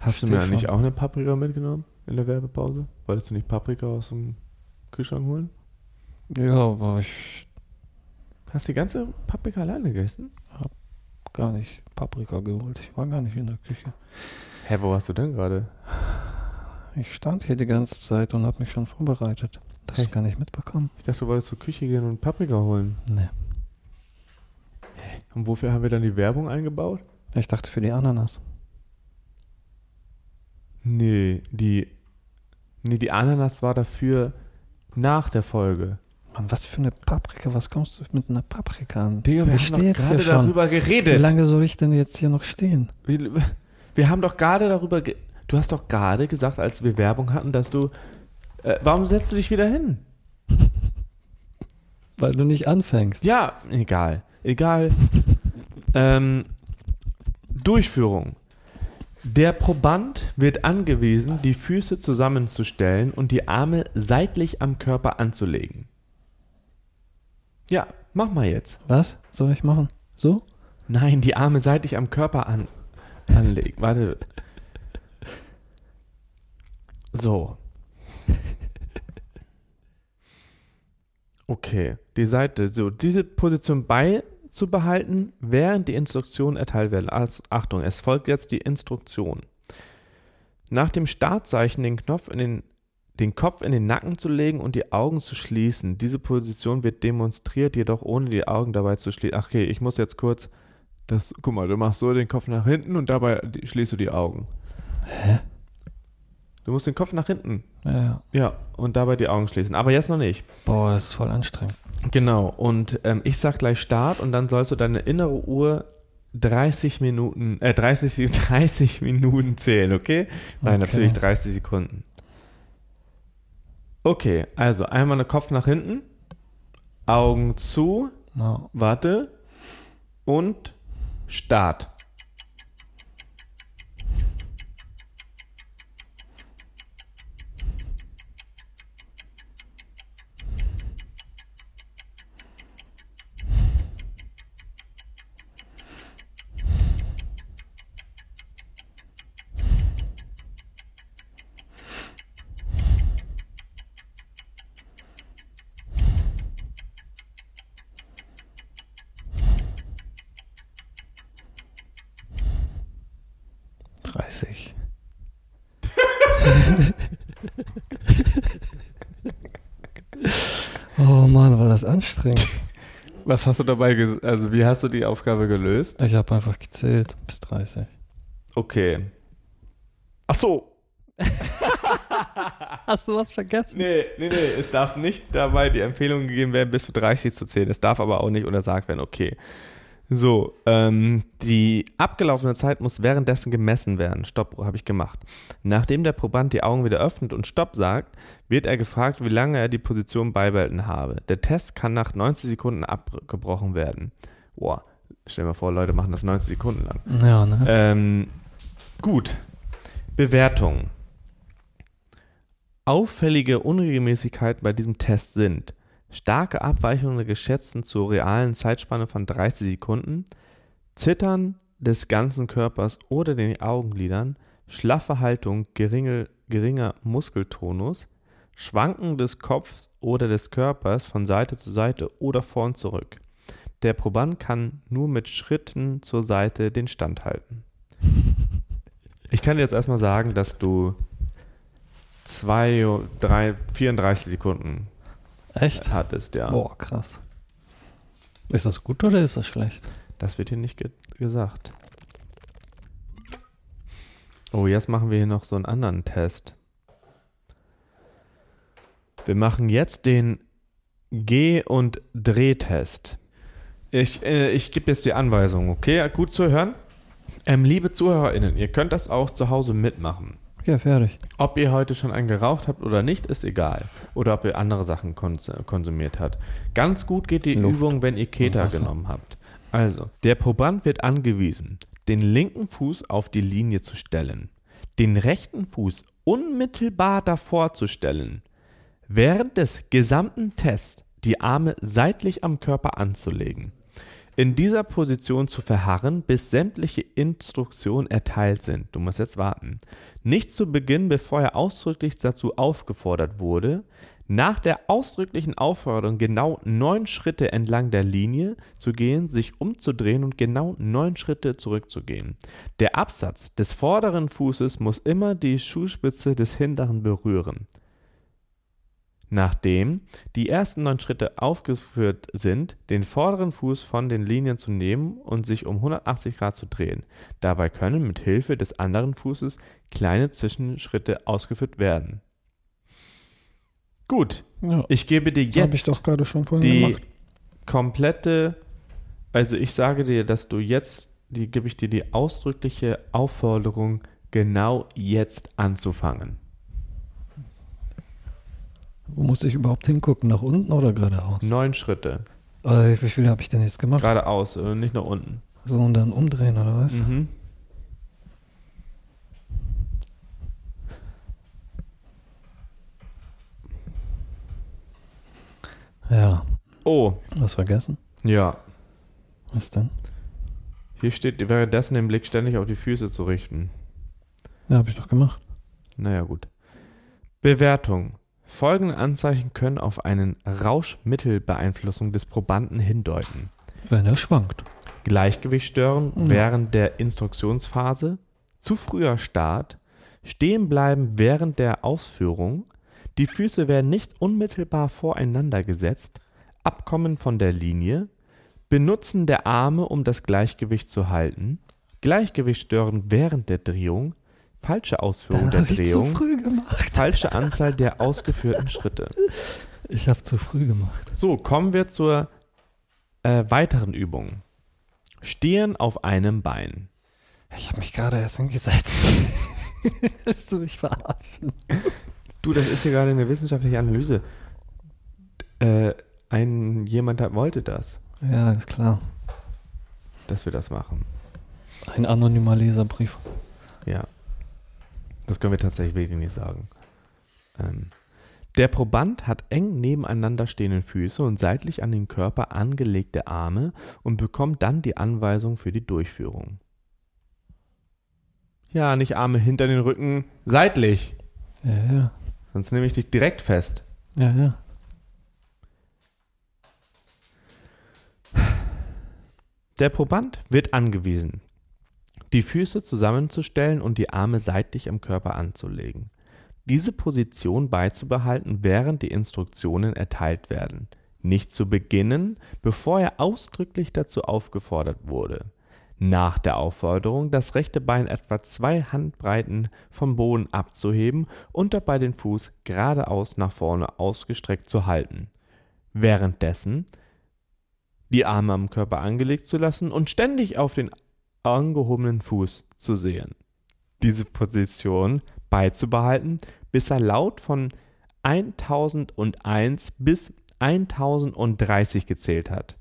hast du mir eigentlich auch eine Paprika mitgenommen in der Werbepause? Wolltest du nicht Paprika aus dem Kühlschrank holen?
Ja, aber ich
Hast du die ganze Paprika alleine gegessen?
Gar nicht Paprika geholt. Ich war gar nicht in der Küche.
Hä, wo warst du denn gerade?
Ich stand hier die ganze Zeit und habe mich schon vorbereitet. Das
Hey.
gar nicht mitbekommen.
Ich dachte, du wolltest zur Küche gehen und Paprika holen.
Nee.
Und wofür haben wir dann die Werbung eingebaut?
Ich dachte für die Ananas.
Nee, die. Nee, die Ananas war dafür nach der Folge.
Mann, was für eine Paprika? Was kommst du mit einer Paprika an?
Digga, wir
Ich
haben doch gerade darüber
Wie
geredet.
lange soll ich denn jetzt hier noch stehen?
Wir, wir haben doch gerade darüber. Ge du hast doch gerade gesagt, als wir Werbung hatten, dass du. Äh, warum setzt du dich wieder hin? [laughs]
Weil du nicht anfängst.
Ja, egal. Egal. ähm, Durchführung. Der Proband wird angewiesen, die Füße zusammenzustellen und die Arme seitlich am Körper anzulegen. Ja, mach mal jetzt.
Was soll ich machen? So?
Nein, die Arme seitlich am Körper an, anlegen. Warte. So. Okay, die Seite, so, diese Position beizubehalten, während die Instruktionen erteilt werden. Also, Achtung, es folgt jetzt die Instruktion. Nach dem Startzeichen den Knopf in den, den Kopf in den Nacken zu legen und die Augen zu schließen. Diese Position wird demonstriert, jedoch ohne die Augen dabei zu schließen. Ach, okay, ich muss jetzt kurz das, guck mal, du machst so den Kopf nach hinten und dabei schließt du die Augen.
Hä?
Du musst den Kopf nach hinten.
Ja, ja.
Ja, und dabei die Augen schließen. Aber jetzt noch nicht.
Boah, das ist voll anstrengend.
Genau, und ähm, ich sag gleich Start und dann sollst du deine innere Uhr 30 Minuten, äh, 30, 30 [laughs] Minuten zählen, okay? Nein,
Okay.
natürlich 30 Sekunden. Okay, also einmal den Kopf nach hinten, Augen zu,
No.
warte und Start.
Anstrengend. [laughs]
Was hast du dabei, also wie hast du die Aufgabe gelöst?
Ich habe einfach gezählt bis 30.
Okay. Ach so, [laughs]
Hast du was vergessen?
Nee, nee, nee, es darf nicht dabei die Empfehlung gegeben werden, bis zu 30 zu zählen. Es darf aber auch nicht untersagt werden, okay. So, ähm, die abgelaufene Zeit muss währenddessen gemessen werden. Stopp, habe ich gemacht. Nachdem der Proband die Augen wieder öffnet und Stopp sagt, wird er gefragt, wie lange er die Position beibehalten habe. Der Test kann nach 90 Sekunden abgebrochen werden. Boah, stell dir mal vor, Leute machen das 90 Sekunden lang.
Ja, ne?
Ähm, gut. Bewertung. Auffällige Unregelmäßigkeiten bei diesem Test sind starke Abweichungen der geschätzten zur realen Zeitspanne von 30 Sekunden, Zittern des ganzen Körpers oder den Augenlidern, schlaffe Haltung, geringe, geringer Muskeltonus, Schwanken des Kopfs oder des Körpers von Seite zu Seite oder vorn zurück. Der Proband kann nur mit Schritten zur Seite den Stand halten. Ich kann dir jetzt erstmal sagen, dass du zwei, drei, 34 Sekunden
Echt?
hattest, ja.
Boah, krass. Ist das gut oder ist das schlecht?
Das wird hier nicht ge gesagt. Oh, jetzt machen wir hier noch so einen anderen Test. Wir machen jetzt den Geh- und Drehtest. Ich, äh, ich gebe jetzt die Anweisung, okay? Gut zu hören? Ähm, liebe ZuhörerInnen, ihr könnt das auch zu Hause mitmachen.
Okay, fertig.
Ob ihr heute schon einen geraucht habt oder nicht, ist egal. Oder ob ihr andere Sachen kons konsumiert habt. Ganz gut geht die
Luft
Übung, wenn ihr Keta genommen habt. Also, der Proband wird angewiesen, den linken Fuß auf die Linie zu stellen, den rechten Fuß unmittelbar davor zu stellen, während des gesamten Tests die Arme seitlich am Körper anzulegen, in dieser Position zu verharren, bis sämtliche Instruktionen erteilt sind. Du musst jetzt warten. Nicht zu Beginn, bevor er ausdrücklich dazu aufgefordert wurde, nach der ausdrücklichen Aufforderung genau neun Schritte entlang der Linie zu gehen, sich umzudrehen und genau neun Schritte zurückzugehen. Der Absatz des vorderen Fußes muss immer die Schuhspitze des hinteren berühren. Nachdem die ersten neun Schritte aufgeführt sind, den vorderen Fuß von den Linien zu nehmen und sich um 180 Grad zu drehen. Dabei können mit Hilfe des anderen Fußes kleine Zwischenschritte ausgeführt werden. Gut,
Ja,
ich gebe dir jetzt die
gemacht.
komplette, also ich sage dir, dass du jetzt, die gebe ich dir die ausdrückliche Aufforderung, genau jetzt anzufangen.
Wo muss ich überhaupt hingucken? Nach unten oder geradeaus?
Neun Schritte.
Äh, wie viel habe ich denn jetzt gemacht?
Geradeaus, äh, nicht nach unten.
So und dann umdrehen oder was?
Mhm.
Ja.
Oh,
Was vergessen?
ja.
Was denn?
Hier steht währenddessen den Blick ständig auf die Füße zu richten.
Ja, habe ich doch gemacht.
Naja, gut. Bewertung. Folgende Anzeichen können auf einen Rauschmittelbeeinflussung des Probanden hindeuten.
Wenn er schwankt.
Gleichgewicht stören
Ja.
während der Instruktionsphase, zu früher Start, stehen bleiben während der Ausführung, die Füße werden nicht unmittelbar voreinander gesetzt, Abkommen von der Linie, Benutzen der Arme, um das Gleichgewicht zu halten, Gleichgewicht stören während der Drehung, falsche Ausführung der
hab ich zu
Drehung,
früh gemacht.
falsche Anzahl der ausgeführten Schritte.
Ich habe zu früh gemacht.
So, kommen wir zur äh, weiteren Übung. Stehen auf einem Bein.
Ich habe mich gerade erst hingesetzt. [laughs] Willst du mich verarschen?
Du, das ist hier gerade eine wissenschaftliche Analyse. Äh, ein jemand hat, wollte das,
Ja, ist klar.
dass wir das machen.
Ein anonymer Leserbrief.
Ja. Das können wir tatsächlich wirklich nicht sagen. Ähm, der Proband hat eng nebeneinander stehende Füße und seitlich an den Körper angelegte Arme und bekommt dann die Anweisung für die Durchführung. Ja, nicht Arme hinter den Rücken, seitlich.
Ja, ja.
Sonst nehme ich dich direkt fest.
Ja, ja.
Der Proband wird angewiesen, die Füße zusammenzustellen und die Arme seitlich am Körper anzulegen. Diese Position beizubehalten, während die Instruktionen erteilt werden. Nicht zu beginnen, bevor er ausdrücklich dazu aufgefordert wurde. Nach der Aufforderung, das rechte Bein etwa zwei Handbreiten vom Boden abzuheben und dabei den Fuß geradeaus nach vorne ausgestreckt zu halten. Währenddessen die Arme am Körper angelegt zu lassen und ständig auf den angehobenen Fuß zu sehen. Diese Position beizubehalten, bis er laut von 1001 bis 1030 gezählt hat.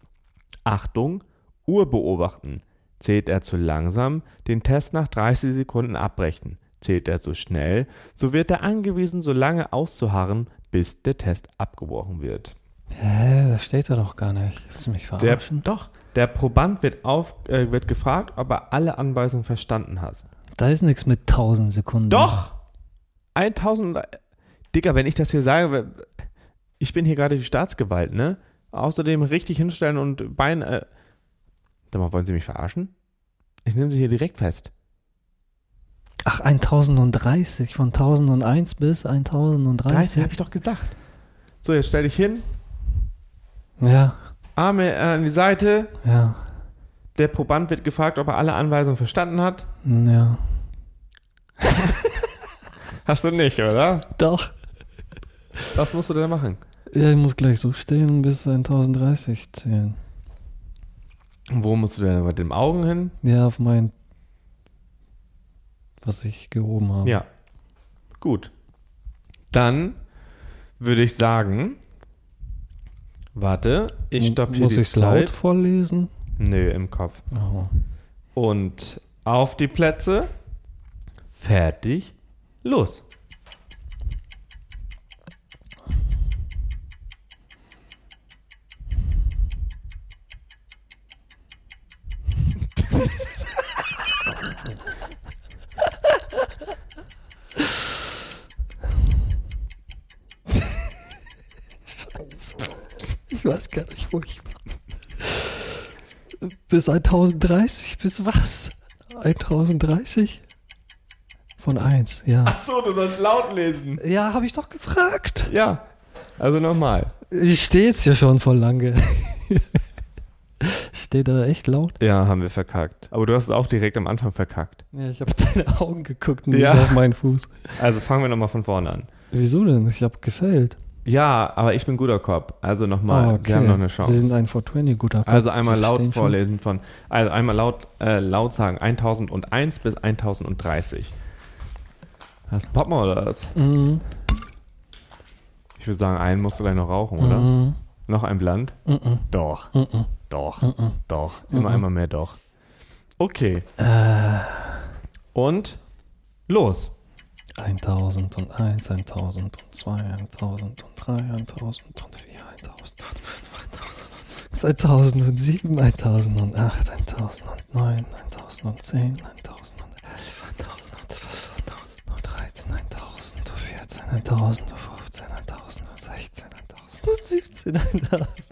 Achtung, Uhr beobachten. Zählt er zu langsam, den Test nach 30 Sekunden abbrechen. Zählt er zu schnell, so wird er angewiesen, so lange auszuharren, bis der Test abgebrochen wird.
Hä, das steht da doch gar nicht. Willst du mich
Der,
verarschen?
doch, der Proband wird, auf, äh, wird gefragt, ob er alle Anweisungen verstanden hat.
Da ist nichts mit 1000 Sekunden.
Doch! 1000. Digga, wenn ich das hier sage, ich bin hier gerade die Staatsgewalt, ne? Außerdem richtig hinstellen und Bein. Äh, sag mal, wollen Sie mich verarschen? Ich nehme Sie hier direkt fest.
Ach, 1030. Von 1001 bis
30
1030.
habe ich doch gesagt. So, jetzt stell dich hin,
Ja,
Arme äh, an die Seite.
ja,
Der Proband wird gefragt, ob er alle Anweisungen verstanden hat.
ja. [laughs]
Hast du nicht, oder?
Doch.
Was musst du denn machen?
Ja, ich muss gleich so stehen bis 1030 zählen.
Wo musst du denn mit den Augen hin?
Ja, auf mein. Was ich gehoben habe.
Ja. Gut. Dann würde ich sagen, warte, ich stoppe hier
Muss
die
ich es
Zeit.
laut vorlesen?
Nö, im Kopf.
Oh.
Und auf die Plätze. Fertig. Los.
Bis 1030? Bis was? 1030? Von 1, ja.
Achso, du sollst laut lesen.
Ja, habe ich doch gefragt.
Ja. Also nochmal.
Ich stehe jetzt hier schon voll lange. [laughs] Steht da echt laut?
Ja, haben wir verkackt. Aber du hast es auch direkt am Anfang verkackt.
Ja, ich habe [laughs] deine Augen geguckt und
Ja.
nicht auf meinen Fuß.
Also fangen wir nochmal von vorne an.
Wieso denn? Ich habe gefällt.
Ja, aber ich bin guter Cop. Also nochmal,
Ah, okay.
wir haben noch eine Chance.
Sie sind ein 420 guter Cop.
Also einmal
Sie
laut
verstehen schon.
vorlesen von, also einmal laut, äh, laut sagen 1001 bis 1030. Hast du Poppen oder was?
Mhm.
Ich würde sagen, einen musst du gleich noch rauchen, oder?
Mhm.
Noch ein Blatt?
Mhm.
Doch,
Mhm.
doch,
Mhm.
doch. Immer,
Mhm.
immer mehr doch. Okay.
Äh,
Und los.
1001, 1002, 1003, 1004, 1005, 1007, 1008, 1009, 1010, 1013, 1014, 1015, 1016, 1017, 1018,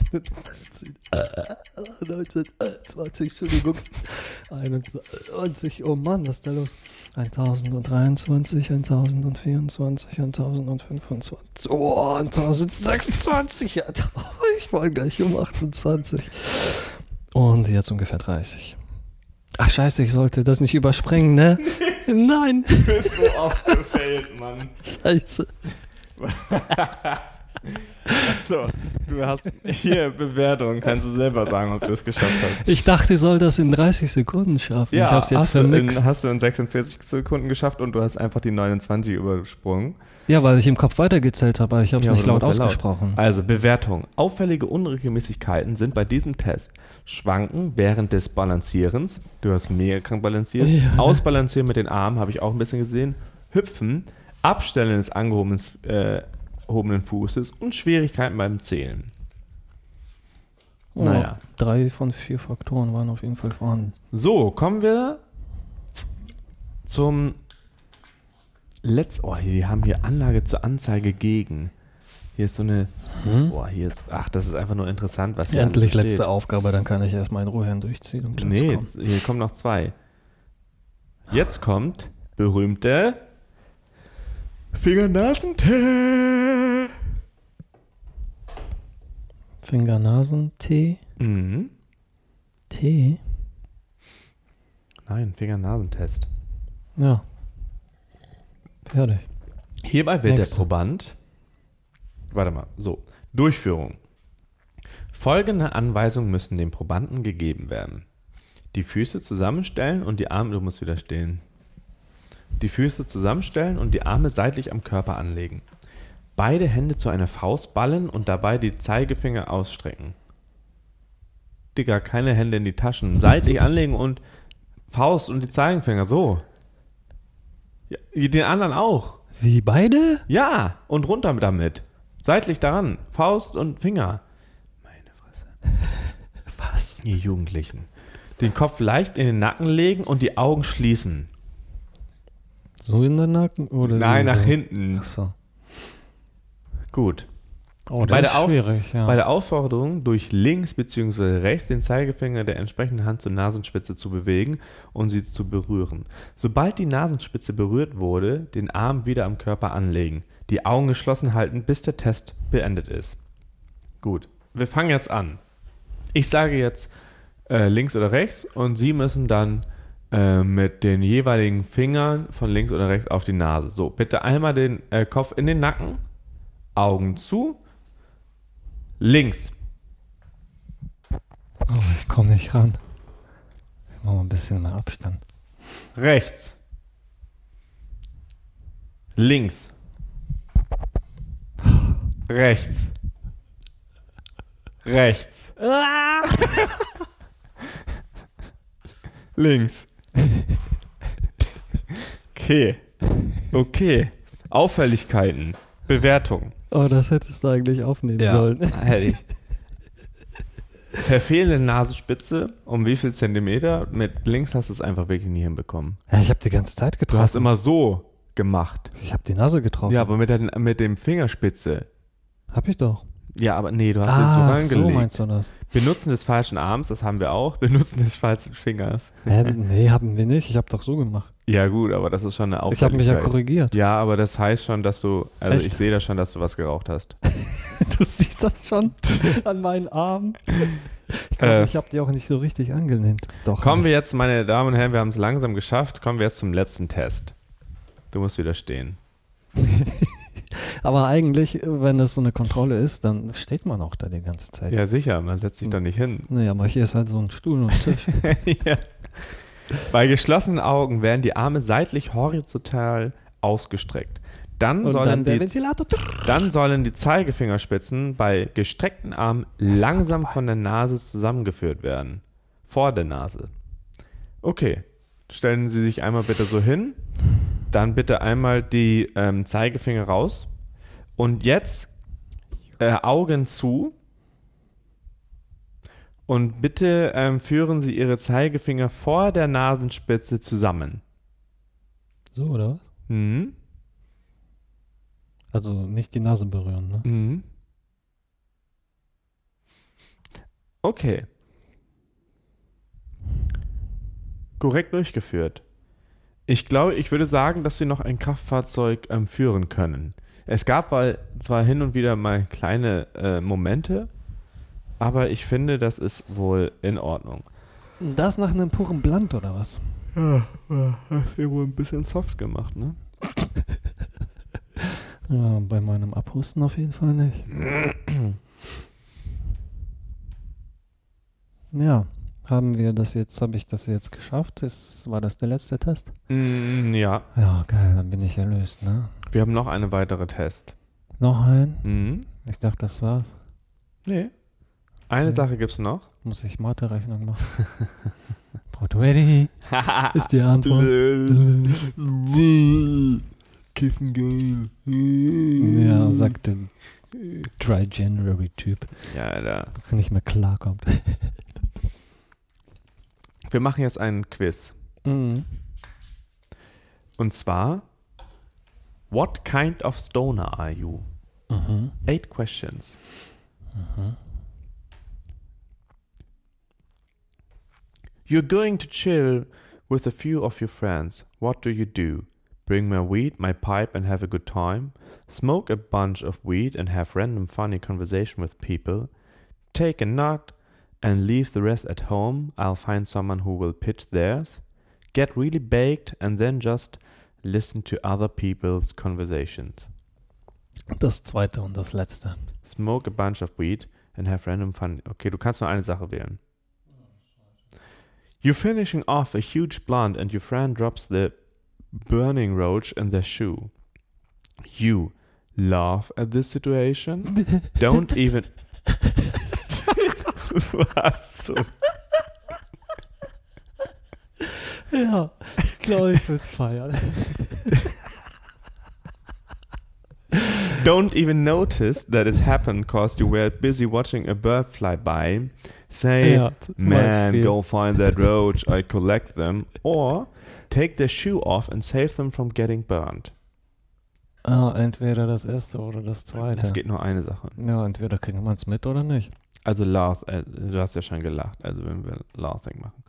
19, 20, Entschuldigung, 21, oh Mann, was ist da los? 1023, 1024, 1025, oh, 1026, ja, ich war gleich um 28. Und jetzt ungefähr 30. Ach scheiße, ich sollte das nicht überspringen, ne? Nein, [laughs]
Du bist so aufgefällt, Mann.
scheiße. [laughs] [laughs]
So, du hast hier Bewertung. Kannst du selber sagen, ob du es geschafft hast.
Ich dachte, ich soll das in 30 Sekunden schaffen. ich hab's jetzt
hast, du in,
vermixt.
hast du in 46 Sekunden geschafft und du hast einfach die 29 übersprungen.
Ja, weil ich im Kopf weitergezählt habe, aber ich habe es
Ja,
nicht laut
ja laut.
ausgesprochen.
Also Bewertung. Auffällige Unregelmäßigkeiten sind bei diesem Test Schwanken während des Balancierens. Du hast mega krank balanciert.
Ja.
Ausbalancieren mit den Armen habe ich auch ein bisschen gesehen. Hüpfen. Abstellen des angehobenen äh, gehobenen Fußes und Schwierigkeiten beim Zählen.
Oh,
Naja.
Drei von vier Faktoren waren auf jeden Fall vorhanden.
So, kommen wir zum letzten. Oh, die haben hier Anlage zur Anzeige gegen. Hier ist so eine.
Hm?
Oh, hier ist. Ach, das ist einfach nur interessant, was hier
Endlich
alles
letzte. Aufgabe, dann kann ich erstmal in Ruhe durchziehen. Um
Nee, jetzt- hier kommen noch zwei. Jetzt kommt berühmte Fingernasentee.
Fingernasentee.
Mhm.
Tee?
Nein, Fingernasentest.
Ja. Fertig.
Hierbei wird
Next.
der Proband. Warte mal, so. Durchführung. Folgende Anweisungen müssen dem Probanden gegeben werden. Die Füße zusammenstellen und die Arme, du musst wieder stehen. Die Füße zusammenstellen und die Arme seitlich am Körper anlegen. Beide Hände zu einer Faust ballen und dabei die Zeigefinger ausstrecken. Digga, keine Hände in die Taschen. Seitlich anlegen und Faust und die Zeigefinger, so. Ja, den anderen auch.
Wie beide?
Ja, und runter damit. Seitlich daran. Faust und Finger. Meine Fresse. [laughs]
Was?
Ihr Jugendlichen. Den Kopf leicht in den Nacken legen und die Augen schließen.
So in den Nacken? Oder
Nein, nach
so?
hinten.
Ach so.
Gut.
Oh,
Bei der
ja.
Bei der Aufforderung, durch links bzw. rechts den Zeigefinger der entsprechenden Hand zur Nasenspitze zu bewegen und sie zu berühren. Sobald die Nasenspitze berührt wurde, den Arm wieder am Körper anlegen. Die Augen geschlossen halten, bis der Test beendet ist. Gut, wir fangen jetzt an. Ich sage jetzt äh, links oder rechts und Sie müssen dann äh, mit den jeweiligen Fingern von links oder rechts auf die Nase. So, bitte einmal den äh, Kopf in den Nacken, Augen zu, links.
oh, ich komme nicht ran. Ich mach mal ein bisschen mehr Abstand.
Rechts. Links. Rechts. Rechts. Links. Okay. Okay. Auffälligkeiten. Bewertung.
Oh, das hättest du eigentlich aufnehmen sollen.
Hätte ich. [laughs] Verfehlende Nasenspitze um wie viel Zentimeter? Mit links hast du es einfach wirklich nie hinbekommen.
Ja, ich habe die ganze Zeit
Du
getroffen.
hast immer so gemacht.
ich habe die Nase getroffen.
Ja, aber mit der, mit dem Fingerspitze.
Hab ich doch.
Ja, aber nee, du hast so
Ah, so
rangelegt.
meinst du das?
Benutzen des falschen Arms, das haben wir auch. Benutzen des falschen Fingers.
Hä, nee, haben wir nicht. Ich habe doch so gemacht.
Ja, gut, aber das ist schon eine
Ich habe mich ja korrigiert.
Ja, aber das heißt schon, dass du, also
Echt?
ich sehe da schon, dass du was geraucht hast. [laughs]
du siehst das schon an meinen Armen. Ich glaube,
Äh.
ich habe die auch nicht so richtig angelehnt. Doch.
Kommen wir jetzt, meine Damen und Herren, wir haben es langsam geschafft. Kommen wir jetzt zum letzten Test. Du musst wieder stehen. [laughs]
Aber eigentlich, wenn das so eine Kontrolle ist, dann steht man auch da die ganze Zeit.
Ja, sicher, man setzt sich da nicht hin.
Nee, aber hier ist halt so ein Stuhl und ein Tisch. [laughs]
ja. Bei geschlossenen Augen werden die Arme seitlich horizontal ausgestreckt. Dann, sollen
dann
die, dann sollen die Zeigefingerspitzen bei gestreckten Armen langsam von der Nase zusammengeführt werden. Vor der Nase. Okay. Stellen Sie sich einmal bitte so hin. Dann bitte einmal die ähm, Zeigefinger raus. Und jetzt äh, Augen zu. Und bitte ähm, führen Sie Ihre Zeigefinger vor der Nasenspitze zusammen.
So, oder was?
Mhm.
Also nicht die Nase berühren, ne?
Mhm. Okay. Korrekt durchgeführt. Ich glaube, ich würde sagen, dass Sie noch ein Kraftfahrzeug ähm, führen können. Es gab weil zwar hin und wieder mal kleine äh, Momente, aber ich finde, das ist wohl in Ordnung.
Das nach einem puren Blunt, oder was?
Ja, hast du wohl ein bisschen soft gemacht, ne? [laughs]
Ja, bei meinem Abhusten auf jeden Fall nicht. [clears throat] Ja, haben wir das jetzt, habe ich das jetzt geschafft? Ist, war das der letzte Test?
Mm, ja,
Ja, geil, dann bin ich erlöst, ne?
wir haben noch eine weitere Test.
Noch ein?
Mhm.
Ich dachte, das war's.
Nee. Eine
Okay.
Sache gibt's noch.
Muss ich Mathe-Rechnung machen? [laughs] Brot ready [laughs] ist die Antwort. [laughs]
Kiffen geil.
Ja, sagte Dry January-Typ,
Ja, da.
der nicht mehr klarkommt.
Wir machen jetzt einen Quiz.
Mhm.
Und zwar, what kind of stoner are you?
Mhm.
Eight questions. You're going to chill with a few of your friends. What do you do? Bring my weed, my pipe, and have a good time? Smoke a bunch of weed and have random funny conversation with people? Take a nut and leave the rest at home? I'll find someone who will pitch theirs? Get really baked and then just listen to other people's conversations?
Das zweite und das letzte.
Smoke a bunch of weed and have random fun. Okay, du kannst nur eine Sache wählen. You're finishing off a huge blunt and your friend drops the burning roach in their shoe. You laugh at this situation. [laughs] Don't even. Was zum.
Ja, ich glaube, ich will's feiern.
Don't even notice that it happened because you were busy watching a bird fly by. Say,
Ja,
Man,
Beispiel.
go find that roach, I collect them. Or take their shoe off and save them from getting burned.
Ah, entweder das erste oder das zweite.
Es geht nur eine Sache.
ja, entweder kriegen wir es mit oder nicht.
Also laugh, äh, du hast ja schon gelacht, also wenn wir laughing machen.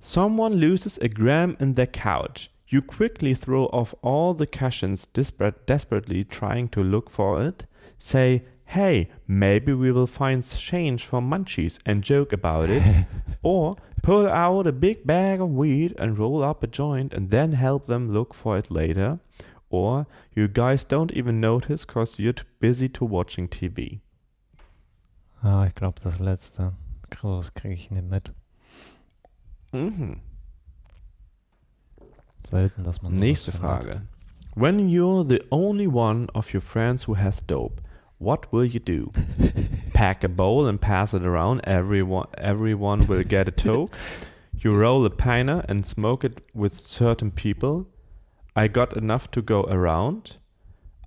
Someone loses a gram in their couch. You quickly throw off all the cushions, desperate, desperately trying to look for it. Say, hey, maybe we will find change for munchies and joke about it. [laughs] or pull out a big bag of weed and roll up a joint and then help them look for it later. Or you guys don't even notice because you're too busy to watching TV.
Ah, ich glaube, das letzte. Groß kriege ich nicht mit.
Mhm.
Selten, dass man.
Nächste. Frage. When you're the only one of your friends who has dope, what will you do? [laughs] Pack a bowl and pass it around. Everyone, everyone will get a toke. [laughs] You roll a piner and smoke it with certain people. I got enough to go around.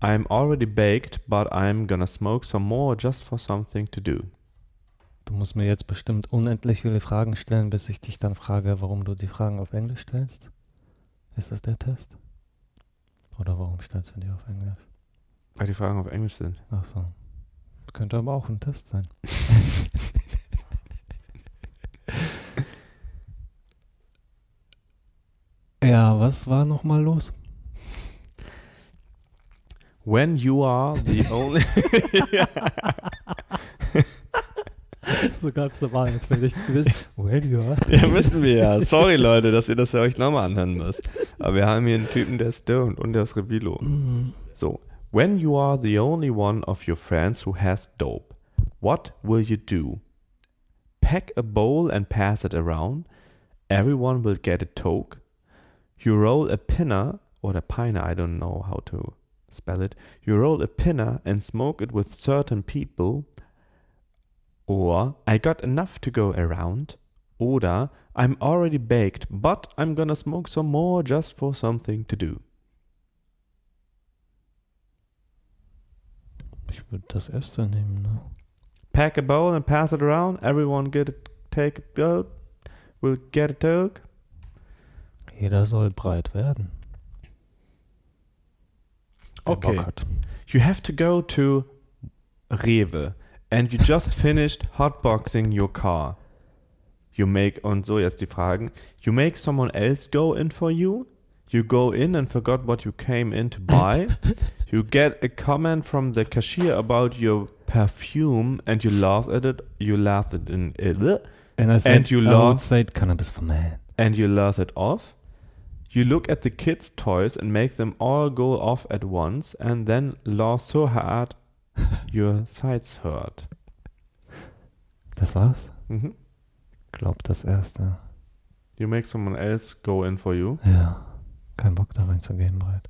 I'm already baked, but I'm gonna smoke some more just for something to do.
Du musst mir jetzt bestimmt unendlich viele Fragen stellen, bis ich dich dann frage, warum du die Fragen auf Englisch stellst. Ist das der Test? Oder warum stellst du die auf Englisch?
Weil die Fragen auf Englisch sind.
Ach so. Könnte aber auch ein Test sein. [laughs] ja, was war nochmal los?
When you are the [laughs] only. [laughs]
so ganz normal, als wäre nichts gewesen. Well, ja.
ja, müssen wir ja. [laughs] Sorry, Leute, dass ihr das ja euch nochmal anhören müsst. Aber wir haben hier einen Typen, der ist stoned und der ist Revilo. So. When you are the only one of your friends who has dope, what will you do? Pack a bowl and pass it around. Everyone will get a toke. You roll a pinner or a piner, I don't know how to spell it. You roll a pinner and smoke it with certain people. Or I got enough to go around. Oder I'm already baked, but I'm gonna smoke some more just for something to do.
Ich würde das erste nehmen, ne?
Pack a bowl and pass it around. Everyone get a take a go. Will get a toke.
Jeder soll breit werden.
Okay.
Bock hat.
You have to go to Rewe and you just finished hotboxing your car. You make, und so jetzt die Fragen. You make someone else go in for you. You go in and forgot what you came in to buy. [laughs] you get a comment from the cashier about your perfume and you laugh at it. You laugh it in it.
And I said,
And you
I
laugh-
would say cannabis for man.
and you laugh it off. You look at the kids' toys and make them all go off at once, and then laugh so hard [laughs] your sides hurt.
Das war's?
Mhm.
Glaub das erste.
You make someone else go in for you.
Ja. Kein Bock da reinzugehen, breit.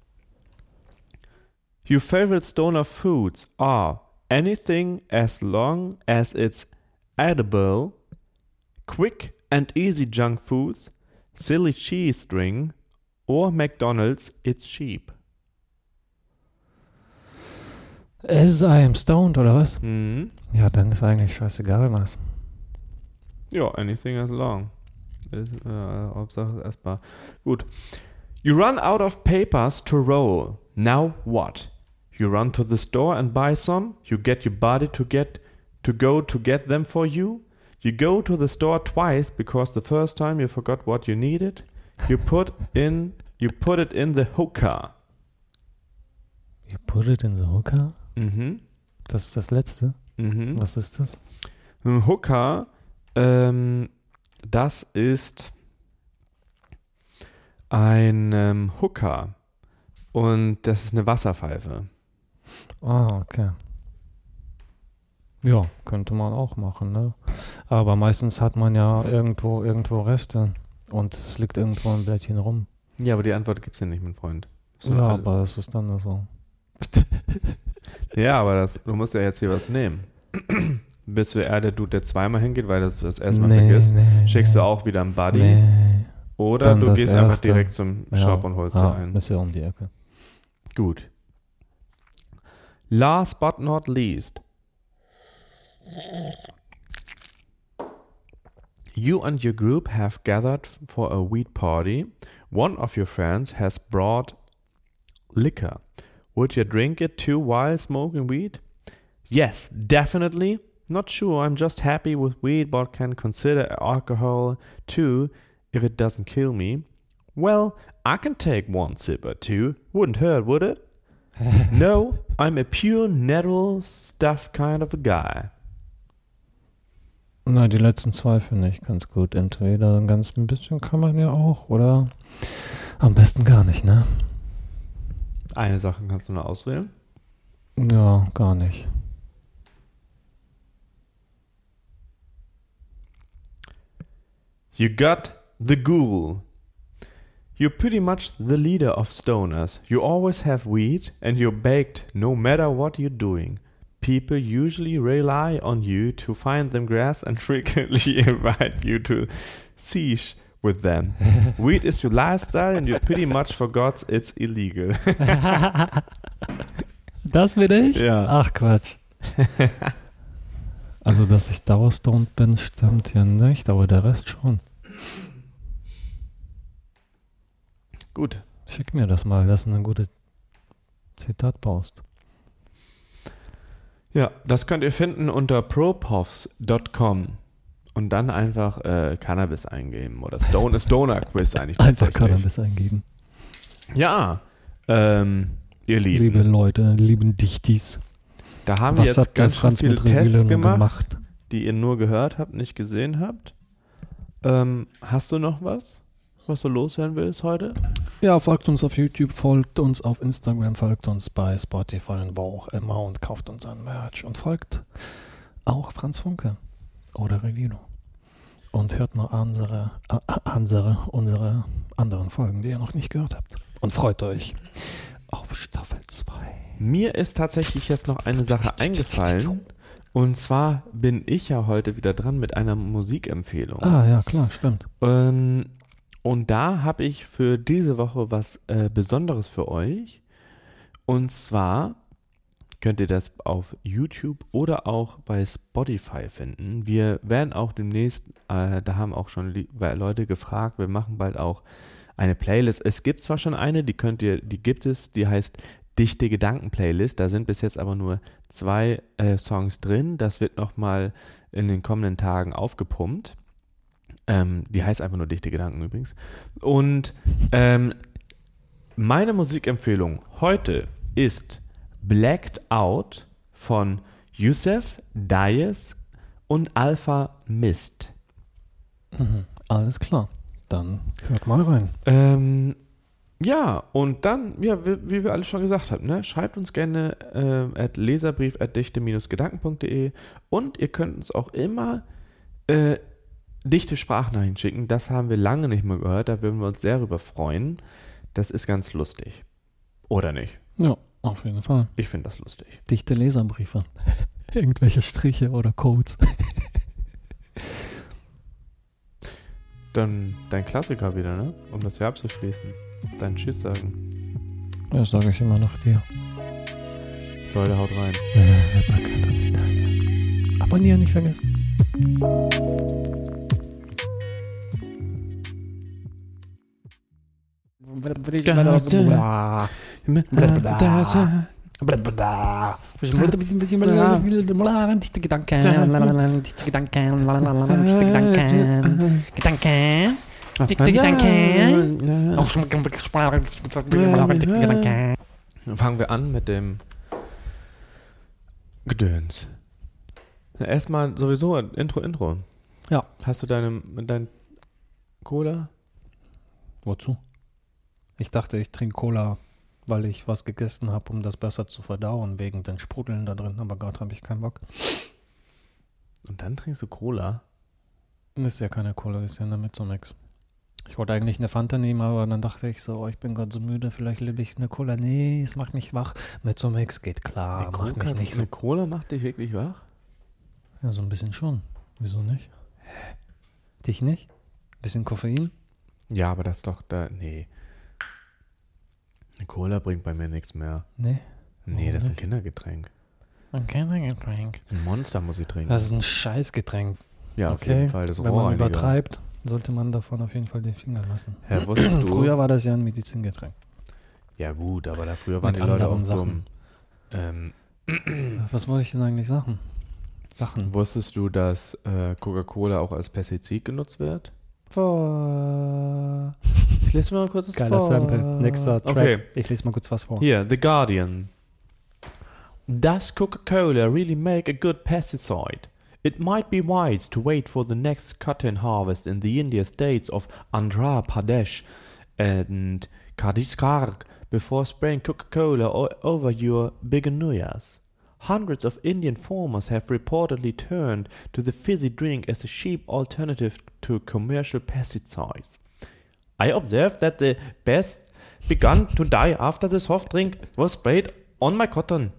Your favorite stoner foods are anything as long as it's edible, quick and easy junk foods, silly cheese string, or McDonald's, it's cheap.
As I am stoned, oder was?
Mhm.
Ja, dann ist eigentlich scheißegal was.
Ja, anything as long. Ist, äh, Hauptsache essbar. Gut. You run out of papers to roll. Now what? You run to the store and buy some. You get your buddy to get to go to get them for you. You go to the store twice because the first time you forgot what you needed. You put in you put it in the hooker.
You put it in the hooker?
Mhm.
Das ist das letzte.
Mhm.
Was ist das?
Ein Hooker, ähm, das ist ein ähm, Hooker. Und das ist eine Wasserpfeife.
Ah, okay. Ja, könnte man auch machen, ne? Aber meistens hat man ja irgendwo irgendwo Reste und es liegt irgendwo ein Blättchen rum.
Ja, aber die Antwort gibt es ja nicht, mein Freund. So,
ja,
also-
aber das ist dann so. [laughs]
ja, aber das, du musst ja jetzt hier was nehmen. Bist du eher der Dude, der zweimal hingeht, weil das das erstmal vergisst?
nee,
Schickst
nee,
du auch wieder einen Buddy?
Nee.
Oder
Dann
du
das
gehst einfach
erste.
direkt zum
Ja.
Shop und holst
ah,
dir einen.
Ist ja um die Ecke.
Gut. Last but not least. You and your group have gathered for a weed party. One of your friends has brought liquor. Would you drink it too while smoking weed? Yes, definitely. Not sure. I'm just happy with weed, but can consider alcohol too if it doesn't kill me. Well, I can take one sip or two. Wouldn't hurt, would it? [laughs] no, I'm a pure natural stuff kind of a guy.
Na, die letzten zwei finde ich ganz gut. Entweder ein ganz ein bisschen kann man ja auch oder am besten gar nicht, ne?
Eine Sache kannst du nur auswählen.
Ja, gar nicht.
You got the ghoul. You're pretty much the leader of stoners. You always have weed and you're baked no matter what you're doing. People usually rely on you to find them grass and [laughs] frequently invite you to siege with them. [laughs] weed is your lifestyle and you pretty much forgot it's illegal. [laughs]
Das bin ich?
Ja.
Ach Quatsch. also, dass ich dauerstoned bin, stimmt ja nicht, aber der Rest schon.
Gut.
Schick mir das mal, das ist eine gute Zitatpost.
Ja, das könnt ihr finden unter propovs.com und dann einfach äh, Cannabis eingeben oder Stone [laughs] Stoner Quiz eigentlich
Einfach. Cannabis eingeben.
Ja, ähm, Ihr Lieben,
liebe Leute, lieben Dichtis.
da haben
Was
wir jetzt ganz schön
Franz
viele Tests gemacht,
gemacht?
die ihr nur gehört habt, nicht gesehen habt. Ähm, hast du noch was, was du loswerden willst heute?
Ja, folgt uns auf YouTube, folgt uns auf Instagram, folgt uns bei Spotify und wo auch immer und kauft uns ein Merch und folgt auch Franz Funke oder Revino. Und hört mal unsere, äh, unsere, unsere anderen Folgen, die ihr noch nicht gehört habt. Und freut euch auf Staffel 2.
Mir ist tatsächlich jetzt noch eine Sache eingefallen. Und zwar bin ich ja heute wieder dran mit einer Musikempfehlung.
Ah, ja, klar, stimmt.
Ähm, und da habe ich für diese Woche was äh, Besonderes für euch. Und zwar könnt ihr das auf YouTube oder auch bei Spotify finden. Wir werden auch demnächst, äh, da haben auch schon Leute gefragt, wir machen bald auch eine Playlist. Es gibt zwar schon eine, die könnt ihr, die gibt es, die heißt Dichte Gedanken Playlist. Da sind bis jetzt aber nur zwei äh, Songs drin. Das wird nochmal in den kommenden Tagen aufgepumpt. Ähm, die heißt einfach nur Dichte Gedanken übrigens. Und ähm, meine Musikempfehlung heute ist Blacked Out von Yusef, Dias und Alpha Mist.
Mhm. Alles klar. Dann hört mal rein.
Ähm, ja, und dann, ja, wie, wie wir alle schon gesagt haben, ne, schreibt uns gerne äh, at leserbrief at dichte-gedanken.de und ihr könnt uns auch immer äh, dichte Sprachnachrichten schicken. Das haben wir lange nicht mehr gehört, da würden wir uns sehr darüber freuen. Das ist ganz lustig. Oder nicht?
Ja, auf jeden Fall.
Ich finde das lustig.
Dichte Leserbriefe. [laughs] Irgendwelche Striche oder Codes. [laughs]
Dann dein Klassiker wieder, ne? Um das Jahr abzuschließen. Dein Tschüss sagen.
Ja, sage ich immer nach dir.
Leute, haut rein.
Abonnieren nicht vergessen. Dichte Gedanken. Dichte Gedanken. Dichte Gedanken. Gedanken.
Dann fangen wir an mit dem Gedöns. Erstmal sowieso Intro, Intro.
Ja.
Hast du deine, dein Cola?
Wozu? Ich dachte, ich trinke Cola, weil ich was gegessen habe, um das besser zu verdauen, wegen den Sprudeln da drin, aber gerade habe ich keinen Bock.
Und dann trinkst du Cola?
Das ist ja keine Cola, das ist ja eine Mezzo-Mix. Ich wollte eigentlich eine Fanta nehmen, aber dann dachte ich so, oh, ich bin gerade so müde, vielleicht liebe ich eine Cola. Nee, es macht mich wach. Mezzo-Mix geht klar,
Eine
macht mich
Cola-
nicht so.
eine Cola macht dich wirklich wach?
Ja, so ein bisschen schon. Wieso nicht? Dich nicht? Bisschen Koffein?
Ja, aber das ist doch da. Nee. Eine Cola bringt bei mir nichts mehr.
Nee.
Nee,
Warum
das ist ein
nicht?
Kindergetränk.
Ein Kindergetränk.
Ein Monster muss ich trinken.
Das ist ein Scheißgetränk.
ja, auf
okay.
jeden Fall. Das
Wenn man übertreibt, sollte man davon auf jeden Fall die Finger lassen.
Ja, wusstest du?
Früher war das ja ein Medizingetränk.
Ja, gut, aber da früher waren
Mit
die Leute auch
anderen
dumm. Ähm,
Was wollte ich denn eigentlich sagen? Sachen.
wusstest du, dass äh, Coca-Cola auch als Pestizid genutzt wird? Ich lese mal kurz das
Geiler
vor.
Sample. Nächster Track.
Okay.
Ich lese mal kurz was vor.
Hier, The Guardian. Does Coca-Cola really make a good pesticide? It might be wise to wait for the next cotton harvest in the India states of Andhra Pradesh and Karnataka before spraying Coca-Cola over your biganuyas. Hundreds of Indian farmers have reportedly turned to the fizzy drink as a cheap alternative to commercial pesticides. I observed that the pests began to die after the soft drink was sprayed on my cotton.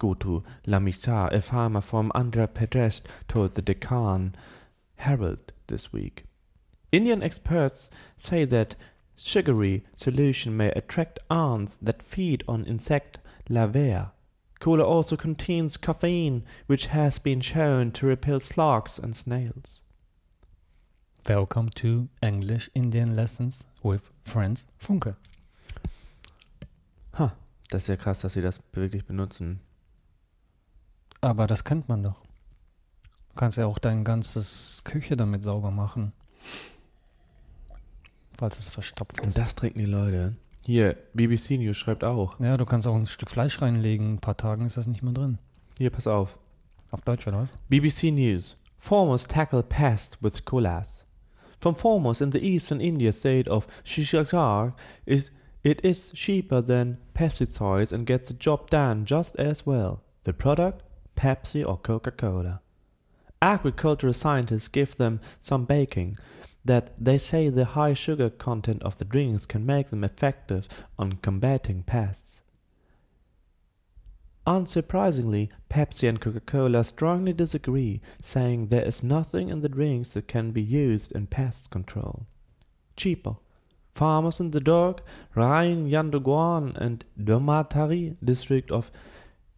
Gotu Lamisa, a farmer from Andhra Pradesh, told the Deccan Herald this week. Indian experts say that sugary solution may attract ants that feed on insect larvae. Cola also contains caffeine, which has been shown to repel slugs and snails.
Welcome to English Indian Lessons with Friends Funke.
Ha, das ist ja krass, dass sie das wirklich benutzen.
Aber das kennt man doch. Du kannst ja auch dein ganzes Küche damit sauber machen. Falls es verstopft
Und
ist.
das trinken die Leute. Hier, BBC News schreibt auch.
Ja, du kannst auch ein Stück Fleisch reinlegen. In ein paar Tagen ist das nicht mehr drin.
Hier, pass auf.
Auf Deutsch oder was?
BBC News. Farmers tackle pest with colas. From farmers in the eastern India state of is it is cheaper than pesticides and gets the job done just as well. The product? Pepsi or Coca-Cola. Agricultural scientists give them some baking that they say the high sugar content of the drinks can make them effective on combating pests. Unsurprisingly, Pepsi and Coca Cola strongly disagree, saying there is nothing in the drinks that can be used in pest control. Cheaper. Farmers in the Dork, Rhein, Yandoguan, and Domatari district of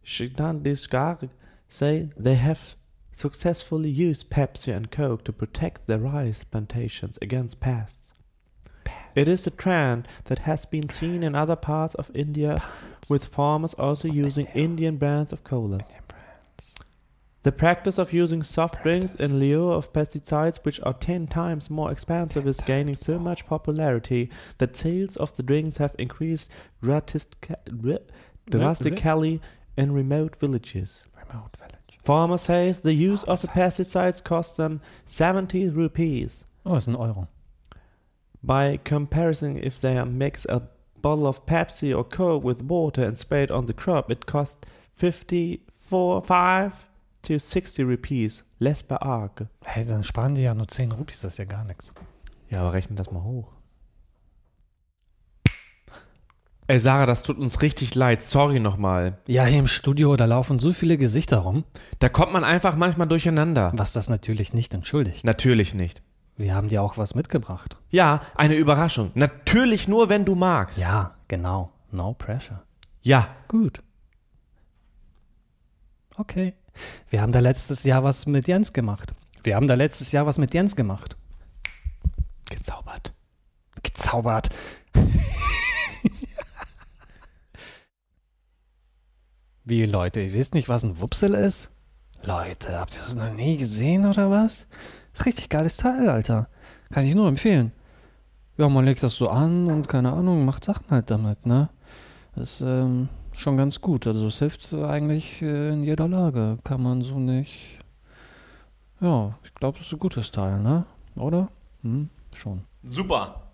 Chitandishgar say they have successfully used Pepsi and Coke to protect their rice plantations against pests. It is a trend that has been seen in other parts of India, with farmers also using Indian brands of colas. The practice of using soft drinks in lieu of pesticides, which are 10 times more expensive, is gaining so much popularity that sales of the drinks have increased drastically in remote villages.
Remote Village.
Farmer says the use of the pesticides costs them 70 rupees.
Oh, it's an Euro.
By comparison, if they mix a bottle of Pepsi or Coke with water and spray it on the crop, it costs 54, 5 to 60 rupees, less per acre.
Hey, dann sparen die ja nur 10 Rupies, das ist ja gar nichts.
Ja, aber rechne das mal hoch. Ey, Sarah, das tut uns richtig leid. Sorry nochmal.
Ja, hier im Studio, da laufen so viele Gesichter rum,
Da kommt man einfach manchmal durcheinander.
was das natürlich nicht entschuldigt.
Natürlich nicht.
Wir haben dir auch was mitgebracht.
Ja, eine Überraschung. Natürlich nur, wenn du magst.
Ja, genau. No pressure.
Ja.
Gut. Okay. Wir haben da letztes Jahr was mit Jens gemacht. Wir haben da letztes Jahr was mit Jens gemacht.
Gezaubert.
Gezaubert. [laughs] Wie, Leute, ihr wisst nicht, was ein Wupsel ist? Leute, habt ihr das noch nie gesehen oder was? Ist richtig geiles Teil, Alter. Kann ich nur empfehlen. Ja, man legt das so an und keine Ahnung, macht Sachen halt damit, ne? Das ist ähm, schon ganz gut. Also es hilft eigentlich äh, in jeder Lage. Kann man so nicht. Ja, ich glaube, das ist ein gutes Teil, ne? Oder? Hm, schon.
Super.